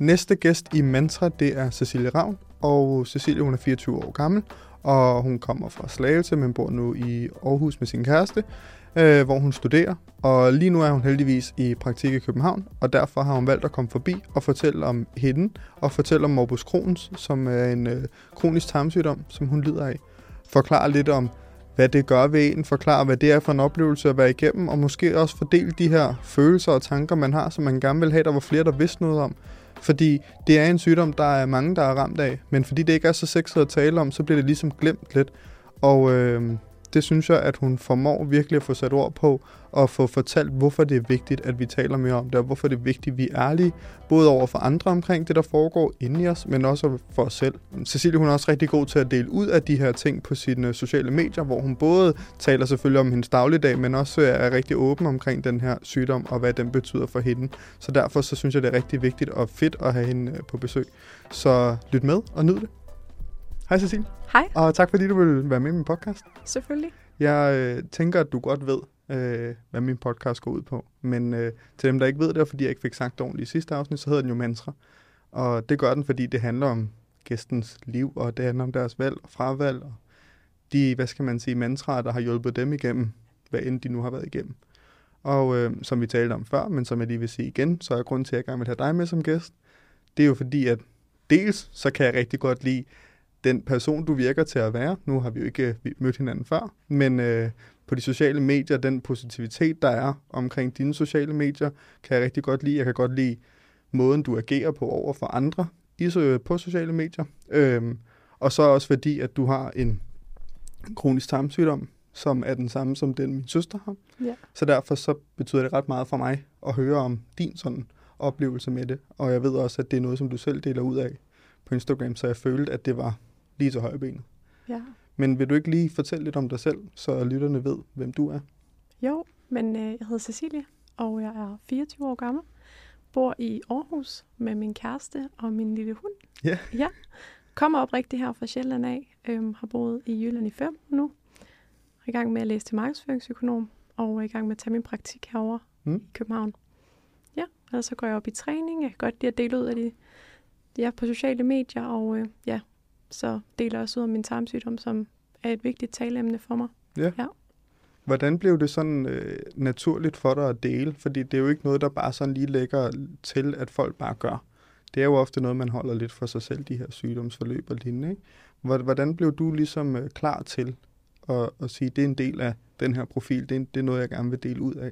Næste gæst i Mantra, det er Cecilie Ravn, og Cecilie hun er 24 år gammel, og hun kommer fra Slagelse, men bor nu i Aarhus med sin kæreste, øh, hvor hun studerer. Og lige nu er hun heldigvis i praktik i København, og derfor har hun valgt at komme forbi og fortælle om hende, og fortælle om morbus Crohns, som er en øh, kronisk tarmsygdom, som hun lider af. Forklare lidt om, hvad det gør ved en, forklare, hvad det er for en oplevelse at være igennem, og måske også fordele de her følelser og tanker, man har, som man gerne vil have, der var flere, der vidste noget om. Fordi det er en sygdom, der er mange, der er ramt af, men fordi det ikke er så sexet at tale om, så bliver det ligesom glemt lidt. Og øh, det synes jeg, at hun formår virkelig at få sat ord på, og få fortalt, hvorfor det er vigtigt, at vi taler mere om det, og hvorfor det er vigtigt, at vi er ærlige, både over for andre omkring det, der foregår inde i os, men også for os selv. Cecilie hun er også rigtig god til at dele ud af de her ting på sine sociale medier, hvor hun både taler selvfølgelig om hendes dagligdag, men også er rigtig åben omkring den her sygdom, og hvad den betyder for hende. Så derfor så synes jeg, det er rigtig vigtigt og fedt at have hende øh, på besøg. Så lyt med og nyd det. Hej Cecilie. Hej. Og tak fordi du vil være med i min podcast. Selvfølgelig. Jeg øh, tænker, at du godt ved, øh, hvad min podcast går ud på. Men øh, til dem, der ikke ved det, og fordi jeg ikke fik sagt ordentligt i sidste afsnit, så hedder den jo Mantra. Og det gør den, fordi det handler om gæstens liv, og det handler om deres valg og fravalg, og de, hvad skal man sige, mantraer, der har hjulpet dem igennem, hvad end de nu har været igennem. Og øh, som vi talte om før, men som jeg lige vil sige igen, så er grunden til, at jeg gerne vil have dig med som gæst, det er jo fordi, at dels så kan jeg rigtig godt lide den person, du virker til at være. Nu har vi jo ikke mødt hinanden før, men øh, på de sociale medier, den positivitet, der er omkring dine sociale medier, kan jeg rigtig godt lide. Jeg kan godt lide måden, du agerer på over for andre i, på sociale medier. Øhm, og så også fordi, at du har en kronisk tarmsygdom, som er den samme som den, min søster har. Ja. Så derfor så betyder det ret meget for mig at høre om din sådan oplevelse med det. Og jeg ved også, at det er noget, som du selv deler ud af på Instagram, så jeg følte, at det var lige til højre benet. Ja. Men vil du ikke lige fortælle lidt om dig selv, så lytterne ved, hvem du er? Jo, men øh, jeg hedder Cecilie, og jeg er 24 år gammel. Bor i Aarhus med min kæreste og min lille hund. Ja. Ja. Kommer op rigtig her fra Sjælland af. Øhm, har boet i Jylland i fem nu. Er i gang med at læse til markedsføringsøkonom. Og er i gang med at tage min praktik herover Mm. i København. Ja, og så går jeg op i træning. Jeg kan godt lide at dele ud af de, de er på sociale medier. Og øh, ja, så deler jeg også ud af min tarmsygdom, som er et vigtigt taleemne for mig. Hvordan blev det sådan øh, naturligt for dig at dele? Fordi det er jo ikke noget, der bare sådan lige lægger til, at folk bare gør. Det er jo ofte noget, man holder lidt for sig selv, de her sygdomsforløb og lignende. Ikke? Hvor- Hvordan blev du ligesom øh, klar til at, at sige, det er en del af den her profil, det er, det er noget, jeg gerne vil dele ud af?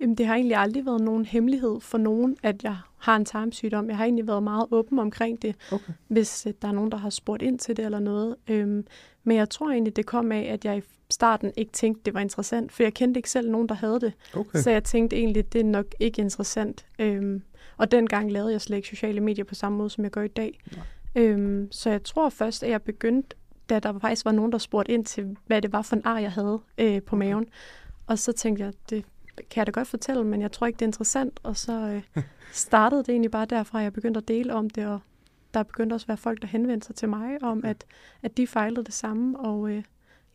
Jamen, det har egentlig aldrig været nogen hemmelighed for nogen, at jeg har en tarmsygdom. Jeg har egentlig været meget åben omkring det, Okay. hvis øh, der er nogen, der har spurgt ind til det eller noget. Øhm, men jeg tror egentlig, det kom af, at jeg i starten ikke tænkte, det var interessant, for jeg kendte ikke selv nogen, der havde det. Okay. Så jeg tænkte egentlig, det er nok ikke interessant. Øhm, og dengang lavede jeg slet ikke sociale medier på samme måde, som jeg gør i dag. Nej. Øhm, så jeg tror først, at jeg begyndte, da der faktisk var nogen, der spurgte ind til, hvad det var for en ar, jeg havde øh, på maven. Og så tænkte jeg, det kan jeg da godt fortælle, men jeg tror ikke, det er interessant. Og så øh, startede det egentlig bare derfra, jeg begyndte at dele om det, og der begyndte også at være folk, der henvendte sig til mig om, at, at de fejlede det samme. Og øh,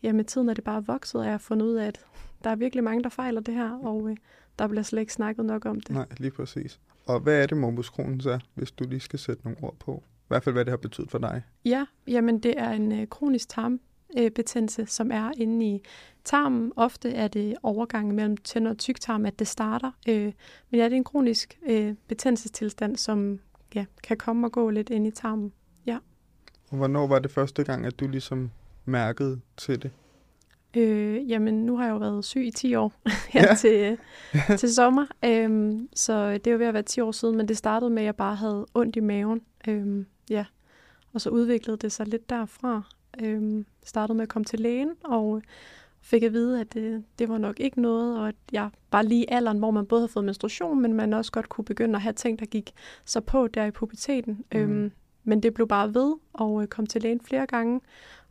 ja, med tiden er det bare vokset, og jeg har fundet ud af, at der er virkelig mange, der fejler det her, og øh, der bliver slet ikke snakket nok om det. Nej, lige præcis. Og hvad er det, morbus Crohn's er, hvis du lige skal sætte nogle ord på? I hvert fald, hvad det har betydet for dig. Ja, jamen det er en øh, kronisk tarmbetændelse, som er inde i tarmen. Ofte er det overgangen mellem tynd og tyktarm, at det starter. Øh, men ja, det er en kronisk øh, betændelsestilstand, som ja, kan komme og gå lidt ind i tarmen. Og hvornår var det første gang, at du ligesom mærkede til det? Øh, jamen, nu har jeg jo været syg i 10 år her Ja. ja. til, til sommer, øhm, så det er jo ved at være 10 år siden, men det startede med, at jeg bare havde ondt i maven. Øhm, ja. Og så udviklede det sig lidt derfra. Øhm, startede med at komme til lægen, og fik at vide, at det, det var nok ikke noget, og at jeg var lige i alderen, hvor man både havde fået menstruation, men man også godt kunne begynde at have ting, der gik så på der i puberteten. Mhm. Øhm, men det blev bare ved, og øh, kom til lægen flere gange.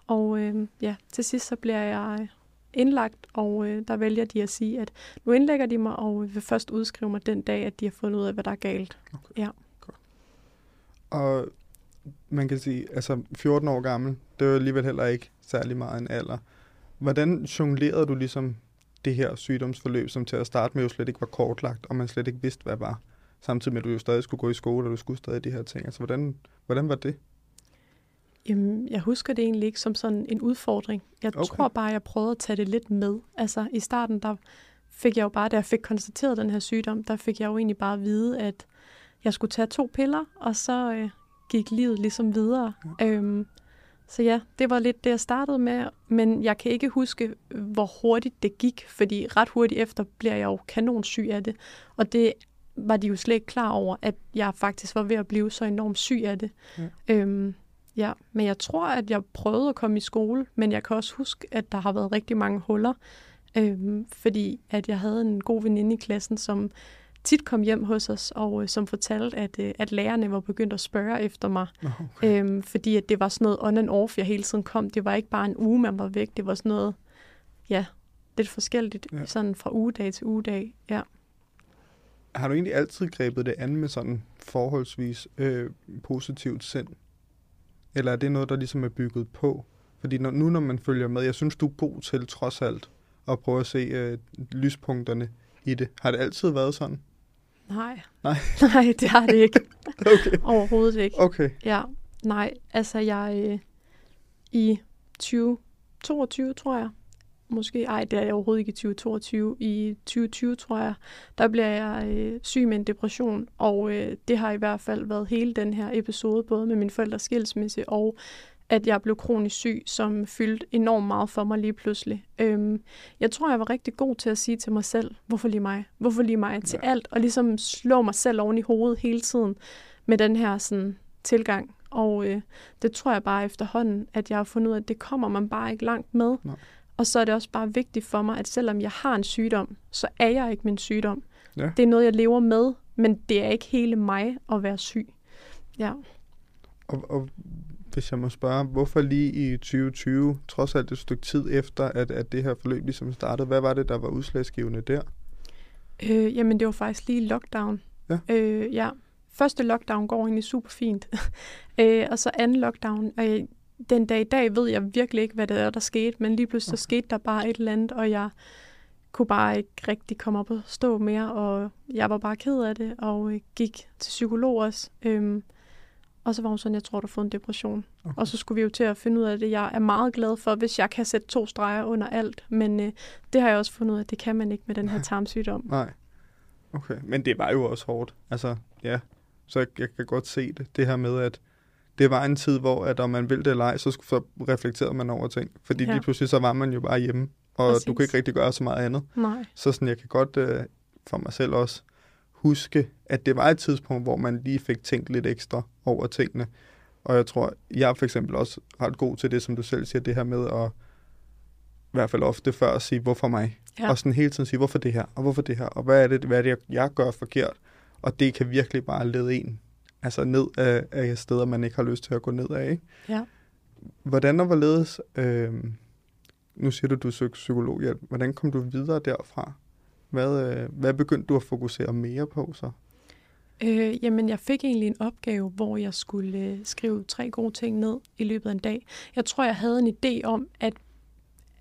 Og øh, ja, til sidst så bliver jeg øh, indlagt, og øh, der vælger de at sige, at nu indlægger de mig, og vil først udskrive mig den dag, at de har fundet ud af, hvad der er galt. Og man kan sige, altså 14 år gammel, det er jo alligevel heller ikke særlig meget en alder. Hvordan jonglerede du ligesom det her sygdomsforløb, som til at starte med jo slet ikke var kortlagt, og man slet ikke vidste, hvad var? samtidig med, at du jo stadig skulle gå i skole, og du skulle stadig de her ting. Altså, hvordan, hvordan var det? Jamen, jeg husker det egentlig ikke som sådan en udfordring. Jeg Okay. tror bare, jeg prøvede at tage det lidt med. Altså, i starten, der fik jeg jo bare, da jeg fik konstateret den her sygdom, der fik jeg jo egentlig bare at vide, at jeg skulle tage to piller, og så øh, gik livet ligesom videre. Ja. Øhm, så ja, det var lidt det, jeg startede med, men jeg kan ikke huske, hvor hurtigt det gik, fordi ret hurtigt efter bliver jeg jo kanonsyg af det, og det var de jo slet ikke klar over, at jeg faktisk var ved at blive så enormt syg af det. Ja. Øhm, ja, men jeg tror, at jeg prøvede at komme i skole, men jeg kan også huske, at der har været rigtig mange huller, øhm, fordi at jeg havde en god veninde i klassen, som tit kom hjem hos os, og øh, som fortalte, at, øh, at lærerne var begyndt at spørge efter mig, okay. øhm, fordi at det var sådan noget on and off, jeg hele tiden kom. Det var ikke bare en uge, man var væk, det var sådan noget, ja, lidt forskelligt, Ja. ja. sådan fra ugedag til ugedag, ja. Har du egentlig altid grebet det an med sådan forholdsvis øh, positivt sind? Eller er det noget, der ligesom er bygget på? Fordi når, nu når man følger med, jeg synes, du er god til trods alt at prøve at se øh, lyspunkterne i det. Har det altid været sådan? Nej. Nej. Nej, det har det ikke. Okay. Overhovedet ikke. Okay. Ja, nej, altså jeg øh, i 2022, tror jeg, måske, ej, det er jeg overhovedet ikke i 2022, i 2020, tror jeg, der bliver jeg øh, syg med en depression, og øh, det har i hvert fald været hele den her episode, både med min forældres skilsmisse og at jeg blev kronisk syg, som fyldte enormt meget for mig lige pludselig. Øhm, jeg tror, jeg var rigtig god til at sige til mig selv, hvorfor lige mig? Hvorfor lige mig til Ja. alt? Og ligesom slå mig selv oven i hovedet hele tiden med den her sådan, tilgang. Og øh, det tror jeg bare efterhånden, at jeg har fundet ud af, at det kommer man bare ikke langt med. Nej. Og så er det også bare vigtigt for mig, at selvom jeg har en sygdom, så er jeg ikke min sygdom. Ja. Det er noget, jeg lever med, men det er ikke hele mig at være syg. Ja. Og, og hvis jeg må spørge, hvorfor lige i 2020, trods alt et stykke tid efter, at, at det her forløb ligesom startede, hvad var det, der var udslagsgivende der? Øh, jamen, det var faktisk lige lockdown. Ja. Øh, ja. Første lockdown går egentlig super fint. øh, og så anden lockdown. Og jeg, den dag i dag ved jeg virkelig ikke, hvad det er, der skete. Men lige pludselig så skete der bare et eller andet, og jeg kunne bare ikke rigtig komme op og stå mere. Og jeg var bare ked af det, og øh, gik til psykolog også. Øhm, og så var hun sådan, jeg tror, du har fået en depression. Okay. Og så skulle vi jo til at finde ud af det. Jeg er meget glad for, hvis jeg kan sætte to streger under alt. Men øh, det har jeg også fundet ud af, det kan man ikke med den her tarmsygdom. Nej. Okay, men det var jo også hårdt. Altså, ja. Så jeg, jeg kan godt se det. Det her med, at det var en tid, hvor at om man ville det eller ej, så, så reflekterede man over ting. Fordi Ja. lige pludselig så var man jo bare hjemme, og Præcis. du kan ikke rigtig gøre så meget andet. Nej. Så sådan, jeg kan godt øh, for mig selv også huske, at det var et tidspunkt, hvor man lige fik tænkt lidt ekstra over tingene. Og jeg tror, jeg for eksempel også ret god til det, som du selv siger, det her med at i hvert fald ofte før at sige, hvorfor mig? Ja. Og sådan hele tiden sige, hvorfor det her, og hvorfor det her, og hvad er det, hvad er det jeg, jeg gør forkert? Og det kan virkelig bare lede en altså ned af, af steder, man ikke har lyst til at gå ned af. Ikke? Ja. Hvordan og hvorledes, øh, nu siger du, du søgte psykologhjælp, hvordan kom du videre derfra? Hvad, øh, hvad begyndte du at fokusere mere på så? Øh, jamen, jeg fik egentlig en opgave, hvor jeg skulle øh, skrive tre gode ting ned i løbet af en dag. Jeg tror, jeg havde en idé om, at,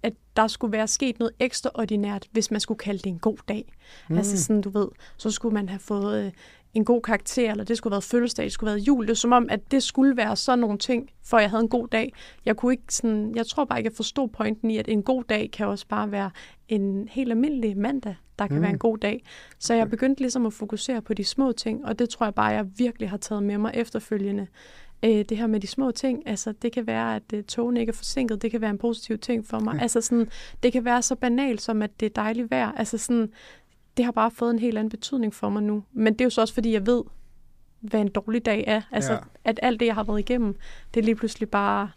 at der skulle være sket noget ekstraordinært, hvis man skulle kalde det en god dag. Mm. Altså sådan, du ved, så skulle man have fået øh, en god karakter, eller det skulle have været fødselsdag, det skulle have været jul. Det er som om, at det skulle være sådan nogle ting, for jeg havde en god dag. Jeg kunne ikke sådan, jeg tror bare ikke, jeg forstod pointen i, at en god dag kan også bare være en helt almindelig mandag, der kan Mm. mm. være en god dag. Så jeg begyndte ligesom at fokusere på de små ting, og det tror jeg bare, jeg virkelig har taget med mig efterfølgende. Øh, det her med de små ting, altså det kan være, at øh, togen ikke er forsinket, det kan være en positiv ting for mig. Altså sådan, det kan være så banalt som, at det er dejligt vejr. Altså sådan, det har bare fået en helt anden betydning for mig nu. Men det er jo så også, fordi jeg ved, hvad en dårlig dag er. Altså, Ja. at alt det, jeg har været igennem, det er lige pludselig bare...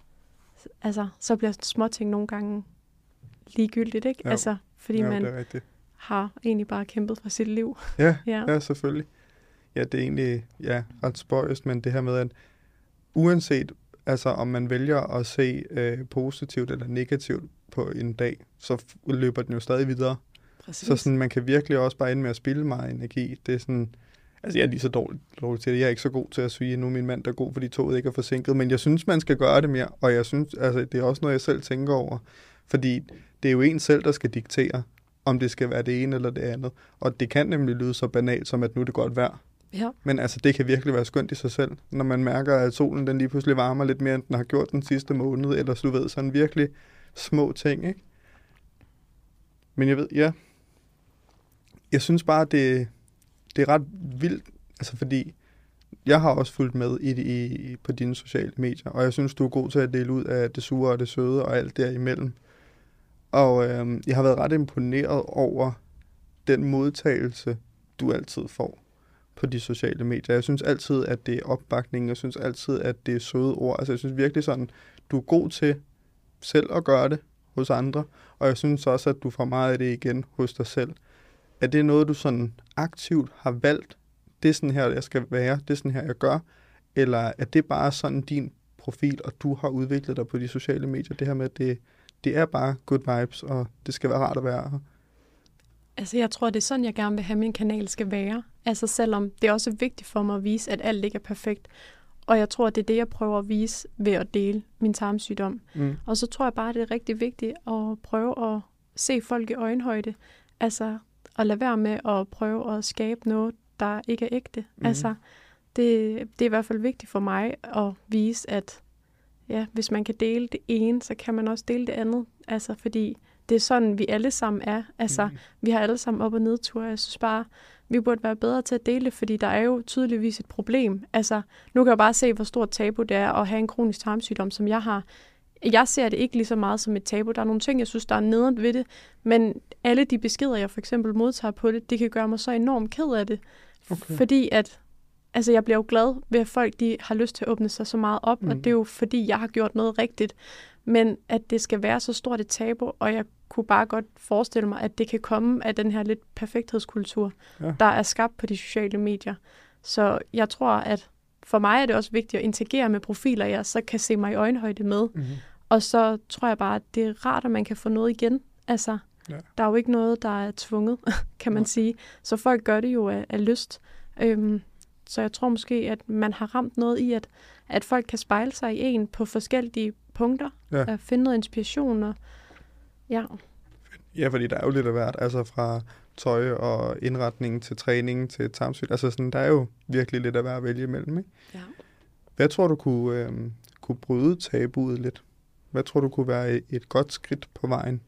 Altså, så bliver små ting nogle gange ligegyldigt, ikke? Jo. Altså, fordi ja, man har egentlig bare kæmpet for sit liv. Ja, Ja. ja, selvfølgelig. Ja, det er egentlig ja, ret spøjst, men det her med, at uanset altså, om man vælger at se øh, positivt eller negativt på en dag, så løber den jo stadig videre. Præcis. Så sådan, man kan virkelig også bare ende med at spille meget energi. Det er sådan, altså jeg er lige så dårlig, dårlig til det. Jeg er ikke så god til at sige, at nu er min mand der er god, fordi toget ikke er forsinket. Men jeg synes, man skal gøre det mere, og jeg synes, altså det er også noget, jeg selv tænker over. Fordi det er jo en selv, der skal diktere, om det skal være det ene eller det andet. Og det kan nemlig lyde så banalt som, at nu er det godt vejr. Ja. Men altså, det kan virkelig være skønt i sig selv, når man mærker, at solen den lige pludselig varmer lidt mere, end den har gjort den sidste måned, eller så du ved, sådan virkelig små ting, ikke? Men jeg ved, ja, jeg synes bare, det, det er ret vildt, altså fordi jeg har også fulgt med i, i, på dine sociale medier, og jeg synes, du er god til at dele ud af det sure og det søde og alt derimellem. Og øh, jeg har været ret imponeret over den modtagelse, du altid får på de sociale medier. Jeg synes altid, at det er opbakning. Jeg synes altid, at det er søde ord. Altså, jeg synes virkelig sådan, du er god til selv at gøre det hos andre, og jeg synes også, at du får meget af det igen hos dig selv. Er det noget, du sådan aktivt har valgt? Det er sådan her, jeg skal være. Det er sådan her, jeg gør. Eller er det bare sådan din profil, og du har udviklet dig på de sociale medier? Det her med, at det, det er bare good vibes, og det skal være rart at være her. Altså, jeg tror, det er sådan, jeg gerne vil have, min kanal skal være. Altså, selvom det er også vigtigt for mig at vise, at alt ikke er perfekt. Og jeg tror, det er det, jeg prøver at vise ved at dele min tarmsygdom. Mm. Og så tror jeg bare, det er rigtig vigtigt at prøve at se folk i øjenhøjde. Altså, at lade være med at prøve at skabe noget, der ikke er ægte. Mhm. Altså, det, det er i hvert fald vigtigt for mig at vise, at ja, hvis man kan dele det ene, så kan man også dele det andet. Altså, fordi det er sådan, vi alle sammen er. Altså, Mm. vi har alle sammen op- og nedture. Jeg synes bare, vi burde være bedre til at dele det, fordi der er jo tydeligvis et problem. Altså, nu kan jeg bare se, hvor stort tabu det er at have en kronisk tarmsygdom, som jeg har. Jeg ser det ikke lige så meget som et tabu. Der er nogle ting, jeg synes, der er nederen ved det, men alle de beskeder, jeg for eksempel modtager på det, det kan gøre mig så enormt ked af det. Okay. Fordi at, altså jeg bliver jo glad ved, at folk de har lyst til at åbne sig så meget op, mm. og det er jo fordi, jeg har gjort noget rigtigt. Men at det skal være så stort et tabu, og jeg kunne bare godt forestille mig, at det kan komme af den her lidt perfekthedskultur, Ja. der er skabt på de sociale medier. Så jeg tror, at for mig er det også vigtigt at interagere med profiler, jeg så kan se mig i øjenhøjde med. Mm. Og så tror jeg bare, at det er rart, at man kan få noget igen. Altså, Ja. der er jo ikke noget, der er tvunget, kan man Nej. sige. Så folk gør det jo af, af lyst. Øhm, så jeg tror måske, at man har ramt noget i, at, at folk kan spejle sig i en på forskellige punkter. Ja. At finde noget inspiration. Og, ja. Ja, fordi der er jo lidt af hvert, altså fra tøj og indretning til træning til tarmsyg. Altså sådan, der er jo virkelig lidt af hver at vælge imellem, ikke? ja. Hvad tror du kunne, øh, kunne bryde tabuet lidt? Hvad tror du kunne være et, godt skridt på vejen?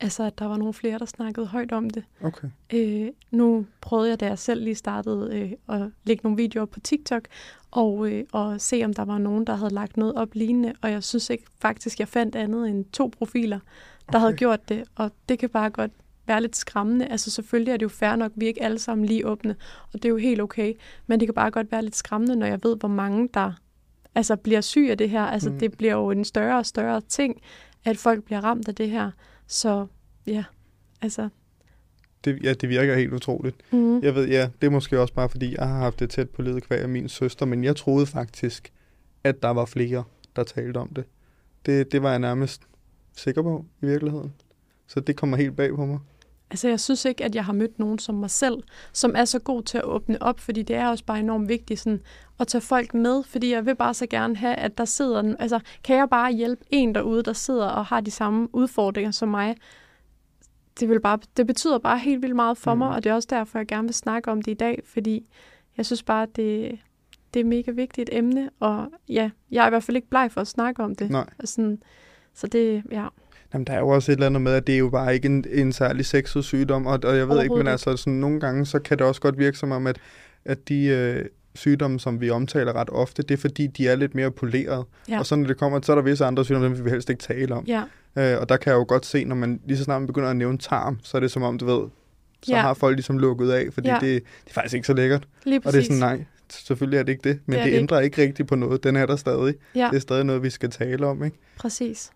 Altså, at der var nogle flere, der snakkede højt om det. Okay. Øh, nu prøvede jeg, da jeg selv lige startede, øh, at lægge nogle videoer på TikTok, og, øh, og se, om der var nogen, der havde lagt noget op lignende. Og jeg synes ikke faktisk, jeg fandt andet end to profiler, der okay. havde gjort det. Og det kan bare godt være lidt skræmmende. Altså selvfølgelig er det jo fair nok, vi er ikke alle sammen lige åbne, og det er jo helt okay. Men det kan bare godt være lidt skræmmende, når jeg ved, hvor mange der altså, bliver syg af det her. Altså Mm. det bliver jo en større og større ting, at folk bliver ramt af det her. Så ja, altså... Det, ja, det virker helt utroligt. Mm. Jeg ved, ja, det er måske også bare, fordi jeg har haft det tæt på livet kvæg af min søster, men jeg troede faktisk, at der var flere, der talte om det. Det, det var jeg nærmest sikker på i virkeligheden. Så det kommer helt bag på mig. Altså, jeg synes ikke, at jeg har mødt nogen som mig selv, som er så god til at åbne op, fordi det er også bare enormt vigtigt sådan, at tage folk med, fordi jeg vil bare så gerne have, at der sidder, altså, kan jeg bare hjælpe en derude, der sidder og har de samme udfordringer som mig, det, vil bare, det betyder bare helt vildt meget for mm. mig, og det er også derfor, jeg gerne vil snakke om det i dag, fordi jeg synes bare, at det, det er et mega vigtigt emne, og ja, jeg er i hvert fald ikke bleg for at snakke om det. Nej. Og sådan, så det, ja. Jamen, der er jo også et eller andet med, at det er jo bare ikke en, en særlig sexet sygdom, og, og jeg ved ikke, men altså sådan, nogle gange, så kan det også godt virke som om, at, at de øh, sygdomme, som vi omtaler ret ofte, det er fordi, de er lidt mere poleret. Ja. Og så når det kommer, så er der visse andre sygdomme, vil vi helst ikke tale om. Ja, Øh, og der kan jeg jo godt se, når man lige så snart man begynder at nævne tarm, så er det som om, du ved, så Ja. har folk ligesom lukket af, fordi Ja. det, det er faktisk ikke så lækkert. lige Og det er sådan, nej, selvfølgelig er det ikke det, men Det det, ændrer ikke rigtigt på noget. Den er der stadig. Ja, Det er stadig noget, vi skal tale om, ikke? præcis.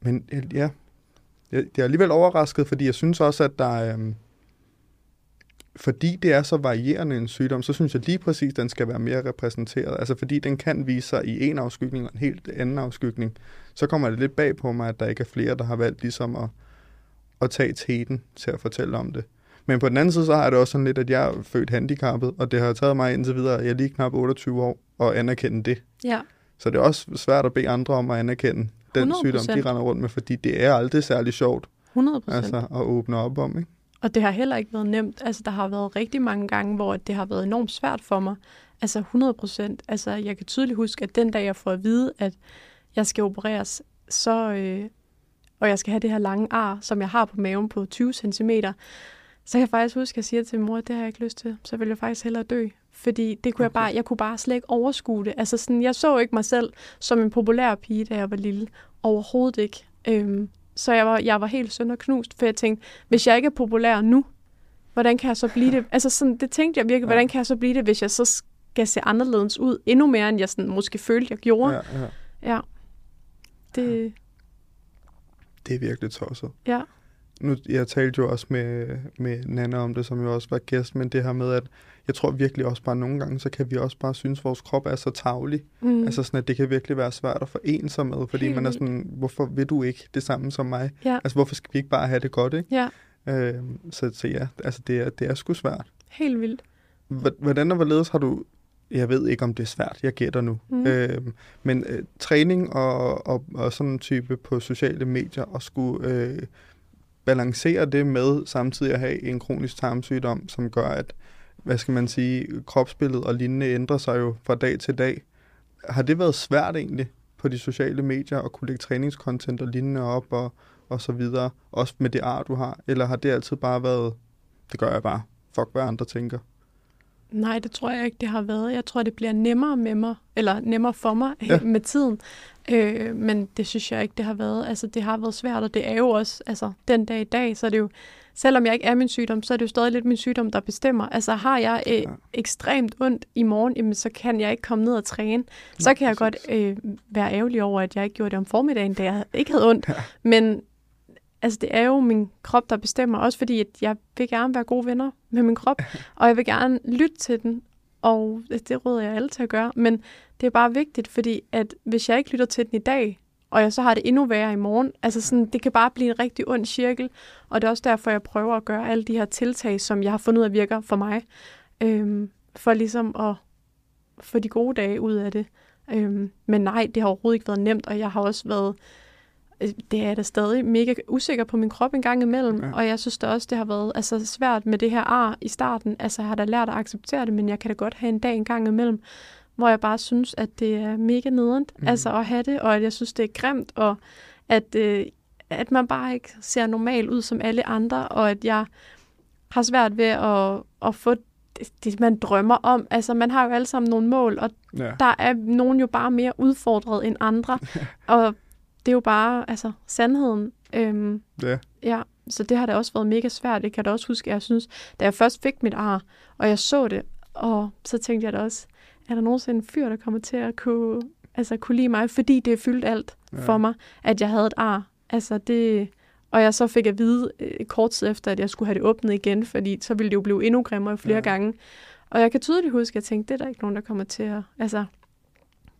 Men øh, ja, jeg, jeg er alligevel overrasket, fordi jeg synes også, at der er... øhm, fordi det er så varierende en sygdom, så synes jeg lige præcis, at den skal være mere repræsenteret. Altså fordi den kan vise sig i en afskygning og en helt anden afskygning. Så kommer det lidt bag på mig, at der ikke er flere, der har valgt ligesom at, at tage teten til at fortælle om det. Men på den anden side, så har jeg det også sådan lidt, at jeg er født handicappet, og det har taget mig indtil videre, jeg er lige knap 28 år, at anerkende det. Ja, Så det er også svært at bede andre om at anerkende den 100%. sygdom, de render rundt med, fordi det er aldrig særlig sjovt 100 procent. altså, at åbne op om. Ikke? Og det har heller ikke været nemt. Altså, der har været rigtig mange gange, hvor det har været enormt svært for mig. Altså 100 procent. Altså, jeg kan tydeligt huske, at den dag, jeg får at vide, at jeg skal opereres, så, øh, og jeg skal have det her lange ar, som jeg har på maven på 20 cm, så kan jeg faktisk huske, at jeg siger til min mor, at det har jeg ikke lyst til. Så vil jeg faktisk hellere dø. Fordi det kunne okay. jeg bare, jeg kunne bare slet ikke overskue det. Altså sådan, jeg så ikke mig selv som en populær pige, da jeg var lille. Overhovedet ikke. Øhm, så jeg var, jeg var helt sønder knust, for jeg tænkte, hvis jeg ikke er populær nu, hvordan kan jeg så blive det? Altså sådan, det tænkte jeg virkelig, hvordan kan jeg så blive det, hvis jeg så skal se anderledes ud, endnu mere, end jeg sådan, måske følte, jeg gjorde. Ja, ja. ja. Det... Det er virkelig tosset. Ja. Nu, jeg talte jo også med, med Nana om det, som jo også var gæst, men det her med, at jeg tror virkelig også bare nogle gange, så kan vi også bare synes, at vores krop er så tavlig. Mm. Altså sådan, at det kan virkelig være svært at forene sig med, fordi Helt man er sådan, hvorfor vil du ikke det samme som mig? Ja. Altså, hvorfor skal vi ikke bare have det godt, ikke? Ja. Øh, så, så ja, altså det er, det er sgu svært. Helt vildt. Hvordan og hvorledes har du jeg ved ikke, om det er svært, jeg gætter nu. Mm. Øh, men øh, træning og, og, og sådan en type på sociale medier, og skulle øh, balancere det med samtidig at have en kronisk tarmsygdom, som gør, at hvad skal man sige, kropsbilledet og lignende ændrer sig jo fra dag til dag. Har det været svært egentlig på de sociale medier at kunne lægge træningskontent og lignende op og, og så videre, også med det ar, du har? Eller har det altid bare været, det gør jeg bare, fuck hvad andre tænker? Nej, det tror jeg ikke, det har været. Jeg tror, det bliver nemmere med mig, eller nemmere for mig ja. med tiden. Øh, men det synes jeg ikke, det har været. Altså, det har været svært, og det er jo også, altså, den dag i dag, så er det jo, selvom jeg ikke er min sygdom, så er det jo stadig lidt min sygdom, der bestemmer. Altså, har jeg øh, ja. ekstremt ondt i morgen, jamen, så kan jeg ikke komme ned og træne. Så kan jeg godt øh, være ærgerlig over, at jeg ikke gjorde det om formiddagen, da jeg ikke havde ondt. Ja. Men altså det er jo min krop, der bestemmer, også fordi at jeg vil gerne være gode venner med min krop, og jeg vil gerne lytte til den, og det råder jeg alle til at gøre, men det er bare vigtigt, fordi at hvis jeg ikke lytter til den i dag, og jeg så har det endnu værre i morgen, altså sådan, det kan bare blive en rigtig ond cirkel, og det er også derfor, jeg prøver at gøre alle de her tiltag, som jeg har fundet ud af virker for mig, øhm, for ligesom at få de gode dage ud af det. Øhm, men nej, det har overhovedet ikke været nemt, og jeg har også været det er jeg da stadig mega usikker på min krop en gang imellem, ja. og jeg synes da også, det har været altså, svært med det her ar i starten. Altså, jeg har da lært at acceptere det, men jeg kan da godt have en dag en gang imellem, hvor jeg bare synes, at det er mega nederen mm. altså, at have det, og at jeg synes, det er grimt, og at, øh, at man bare ikke ser normal ud som alle andre, og at jeg har svært ved at, at få det, det, man drømmer om. Altså, man har jo alle sammen nogle mål, og ja. der er nogen jo bare mere udfordret end andre. og det er jo bare altså, sandheden. Øhm, ja. ja. Så det har da også været mega svært. Det kan jeg da også huske, jeg synes, da jeg først fik mit ar, og jeg så det, og så tænkte jeg da også, er der nogensinde en fyr, der kommer til at kunne, altså, kunne lide mig, fordi det er fyldt alt ja. for mig, at jeg havde et ar. Altså det, og jeg så fik at vide øh, kort tid efter, at jeg skulle have det åbnet igen, fordi så ville det jo blive endnu grimmere flere ja. gange. Og jeg kan tydeligt huske, at jeg tænkte, det er der ikke nogen, der kommer til at, altså,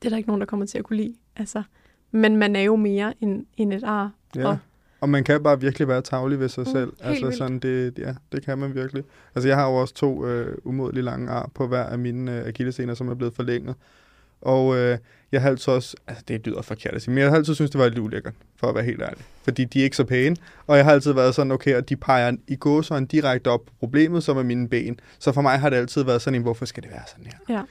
det er der ikke nogen, der kommer til at kunne lide. Altså, men man er jo mere end, end et ar. Ja. Og, og man kan bare virkelig være tavlig ved sig mm, selv. Altså vildt. sådan, det, ja, det kan man virkelig. Altså jeg har jo også to øh, umådeligt lange ar på hver af mine øh, akillescener, som er blevet forlænget. Og øh, jeg har altid også, altså det lyder forkert at sige, men jeg har altid synes det var lidt ulækkert, for at være helt ærlig. Fordi de er ikke så pæne, og jeg har altid været sådan, okay, og de peger i gåsøjne direkte op på problemet, som er mine ben. Så for mig har det altid været sådan en, hvorfor skal det være sådan her? Ja.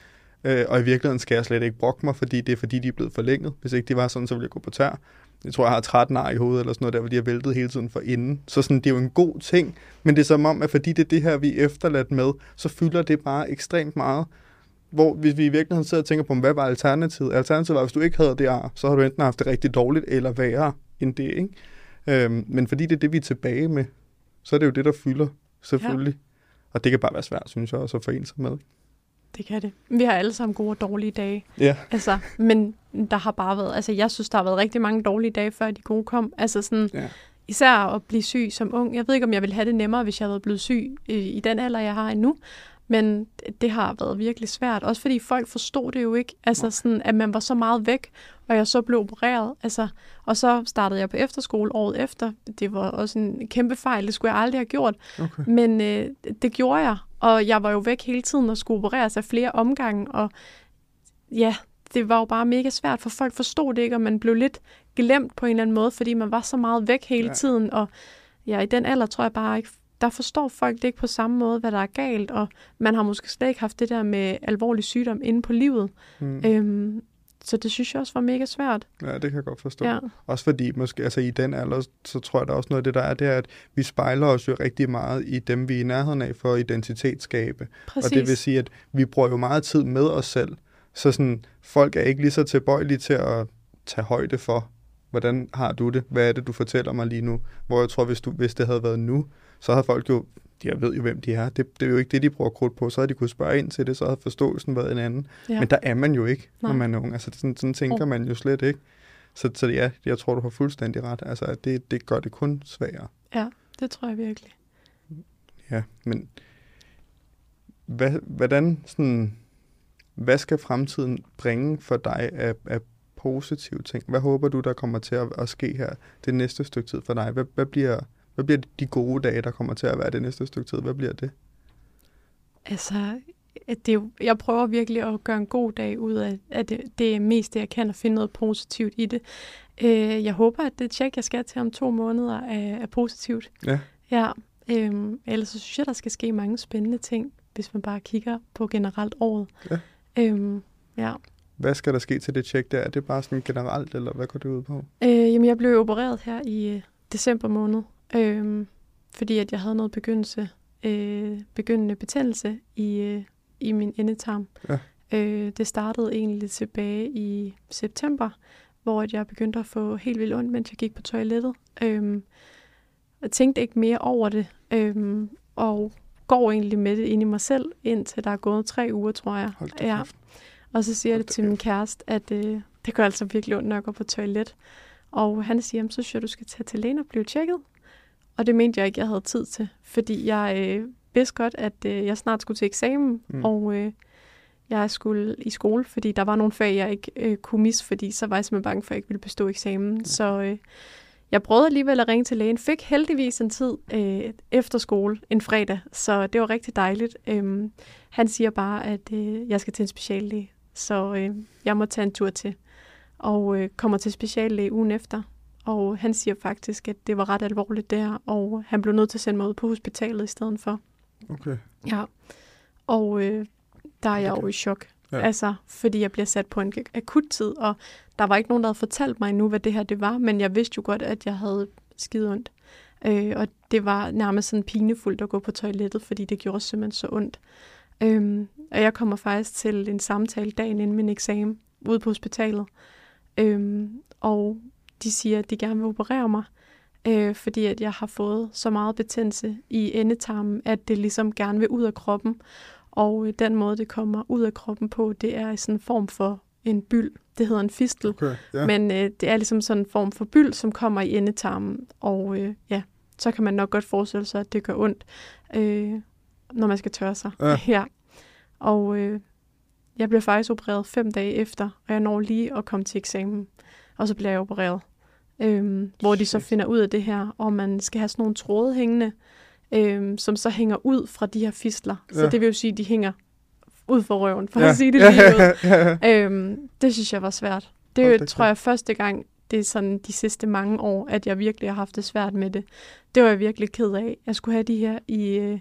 Øh, og i virkeligheden skal jeg slet ikke brokke mig, fordi det er fordi, de er blevet forlænget. Hvis ikke de var sådan, så ville jeg gå på tær. Jeg tror, jeg har 13 ar i hovedet eller sådan noget der, hvor de har væltet hele tiden for inden. Så sådan, det er jo en god ting, men det er som om, at fordi det er det her, vi er efterladt med, så fylder det bare ekstremt meget. Hvor hvis vi i virkeligheden sidder og tænker på, hvad var alternativet? Alternativet var, hvis du ikke havde det ar, så har du enten haft det rigtig dårligt eller værre end det, ikke? Øhm, men fordi det er det, vi er tilbage med, så er det jo det, der fylder, selvfølgelig. Ja. Og det kan bare være svært, synes jeg, også at forene sig med. Det kan det. Vi har alle sammen gode og dårlige dage. Ja. Altså, men der har bare været, altså jeg synes, der har været rigtig mange dårlige dage, før de gode kom. Altså sådan, ja. især at blive syg som ung. Jeg ved ikke, om jeg ville have det nemmere, hvis jeg havde blevet syg i, i den alder, jeg har endnu. Men det har været virkelig svært, også fordi folk forstod det jo ikke, altså sådan, at man var så meget væk, og jeg så blev opereret, altså, og så startede jeg på efterskole året efter. Det var også en kæmpe fejl, det skulle jeg aldrig have gjort, okay. men øh, det gjorde jeg, og jeg var jo væk hele tiden og skulle opereres af flere omgange, og ja, det var jo bare mega svært, for folk forstod det ikke, og man blev lidt glemt på en eller anden måde, fordi man var så meget væk hele ja. tiden, og ja, i den alder tror jeg bare ikke, der forstår folk det ikke på samme måde, hvad der er galt, og man har måske slet ikke haft det der med alvorlig sygdom inde på livet. Mm. Øhm, så det synes jeg også var mega svært. Ja, det kan jeg godt forstå. Ja, Også fordi, måske, altså i den alder, så tror jeg, der er også noget af det, der er, det er, at vi spejler os jo rigtig meget i dem, vi er i nærheden af for at identitetsskabe. præcis. Og det vil sige, at vi bruger jo meget tid med os selv. Så sådan, folk er ikke lige så tilbøjelige til at tage højde for, hvordan har du det? Hvad er det, du fortæller mig lige nu? Hvor jeg tror, hvis, du, hvis det havde været nu, så havde folk jo, jeg ved jo, hvem de er. Det, det er jo ikke det, de bruger krudt på. Så havde de kunne spørge ind til det, så havde forståelsen været en anden. ja. Men der er man jo ikke, når Nej. man er ung. Altså, sådan, sådan tænker Oh. man jo slet ikke. Så, så ja, jeg tror, du har fuldstændig ret. Altså, at det, det gør det kun sværere. det tror jeg virkelig. Ja, men hvad, hvordan sådan, hvad skal fremtiden bringe for dig af, af positive ting? Hvad håber du, der kommer til at, at ske her det næste stykke tid for dig? Hvad, hvad, bliver, hvad bliver de gode dage, der kommer til at være det næste stykke tid? Hvad bliver det? Altså, at det er jo, jeg prøver virkelig at gøre en god dag ud af, af det, det meste, jeg kan, og finde noget positivt i det. Øh, jeg håber, at det tjek, jeg skal til om to måneder, er, er positivt. Ja. Ja, øhm, ellers så synes jeg, der skal ske mange spændende ting, hvis man bare kigger på generelt året. Ja. Øhm, ja. Hvad skal der ske til det tjek der? Er det bare sådan generelt, eller hvad går det ud på? Øh, jamen, jeg blev opereret her i øh, december måned, øh, fordi at jeg havde noget begyndelse, øh, begyndende betændelse i, øh, i min endetarm. Ja. Øh, det startede egentlig tilbage i september, hvor at jeg begyndte at få helt vildt ondt, mens jeg gik på toilettet. Øh, jeg tænkte ikke mere over det, øh, og går egentlig med det ind i mig selv, indtil der er gået tre uger, tror jeg. Ja. Og så siger jeg det til min kæreste, at øh, det gør altså virkelig ondt, når jeg går på toilet. Og han siger, "Jamen, så synes jeg, du skal tage til lægen og blive tjekket. Og det mente jeg ikke, jeg havde tid til, fordi jeg øh, vidste godt, at øh, jeg snart skulle til eksamen, Mm. og øh, jeg skulle i skole, fordi der var nogle fag, jeg ikke øh, kunne misse, fordi så var jeg simpelthen bange for, at jeg ikke ville bestå eksamen. Mm. Så øh, jeg prøvede alligevel at ringe til lægen, fik heldigvis en tid øh, efter skole en fredag, så det var rigtig dejligt. Øhm, han siger bare, at øh, jeg skal til en speciallæge, så øh, jeg må tage en tur til, og øh, kommer til speciallæge ugen efter. Og han siger faktisk, at det var ret alvorligt der, og han blev nødt til at sende mig ud på hospitalet i stedet for. Okay. Ja. Og øh, der er jeg Okay. jo i chok. Ja. Altså, fordi jeg bliver sat på en akut tid, og der var ikke nogen, der havde fortalt mig endnu, hvad det her det var, men jeg vidste jo godt, at jeg havde skide ondt. Øh, og det var nærmest sådan pinefuldt at gå på toilettet, fordi det gjorde simpelthen så ondt. Øhm, og jeg kommer faktisk til en samtale dagen inden min eksamen ude på hospitalet. Øhm, og de siger, at de gerne vil operere mig, øh, fordi at jeg har fået så meget betændelse i endetarmen, at det ligesom gerne vil ud af kroppen. Og øh, den måde, det kommer ud af kroppen på, det er i sådan en form for en byld. Det hedder en fistel. Okay. Ja. Men øh, det er ligesom sådan en form for byld, som kommer i endetarmen. Og øh, ja, så kan man nok godt forestille sig, at det gør ondt, øh, når man skal tørre sig. Ja. ja. Og øh, jeg bliver faktisk opereret fem dage efter, og jeg når lige at komme til eksamen. Og så bliver jeg opereret. Øhm, hvor de så finder ud af det her, og man skal have sådan nogle tråde hængende, øhm, som så hænger ud fra de her fistler. Så Ja. det vil jo sige, at de hænger ud for røven, for ja. at sige det lige ud. ja, ja. Øhm, det synes jeg var svært. Det er jo, tror jeg, første gang, det er sådan de sidste mange år, at jeg virkelig har haft det svært med det. Det var jeg virkelig ked af. Jeg skulle have de her i øh,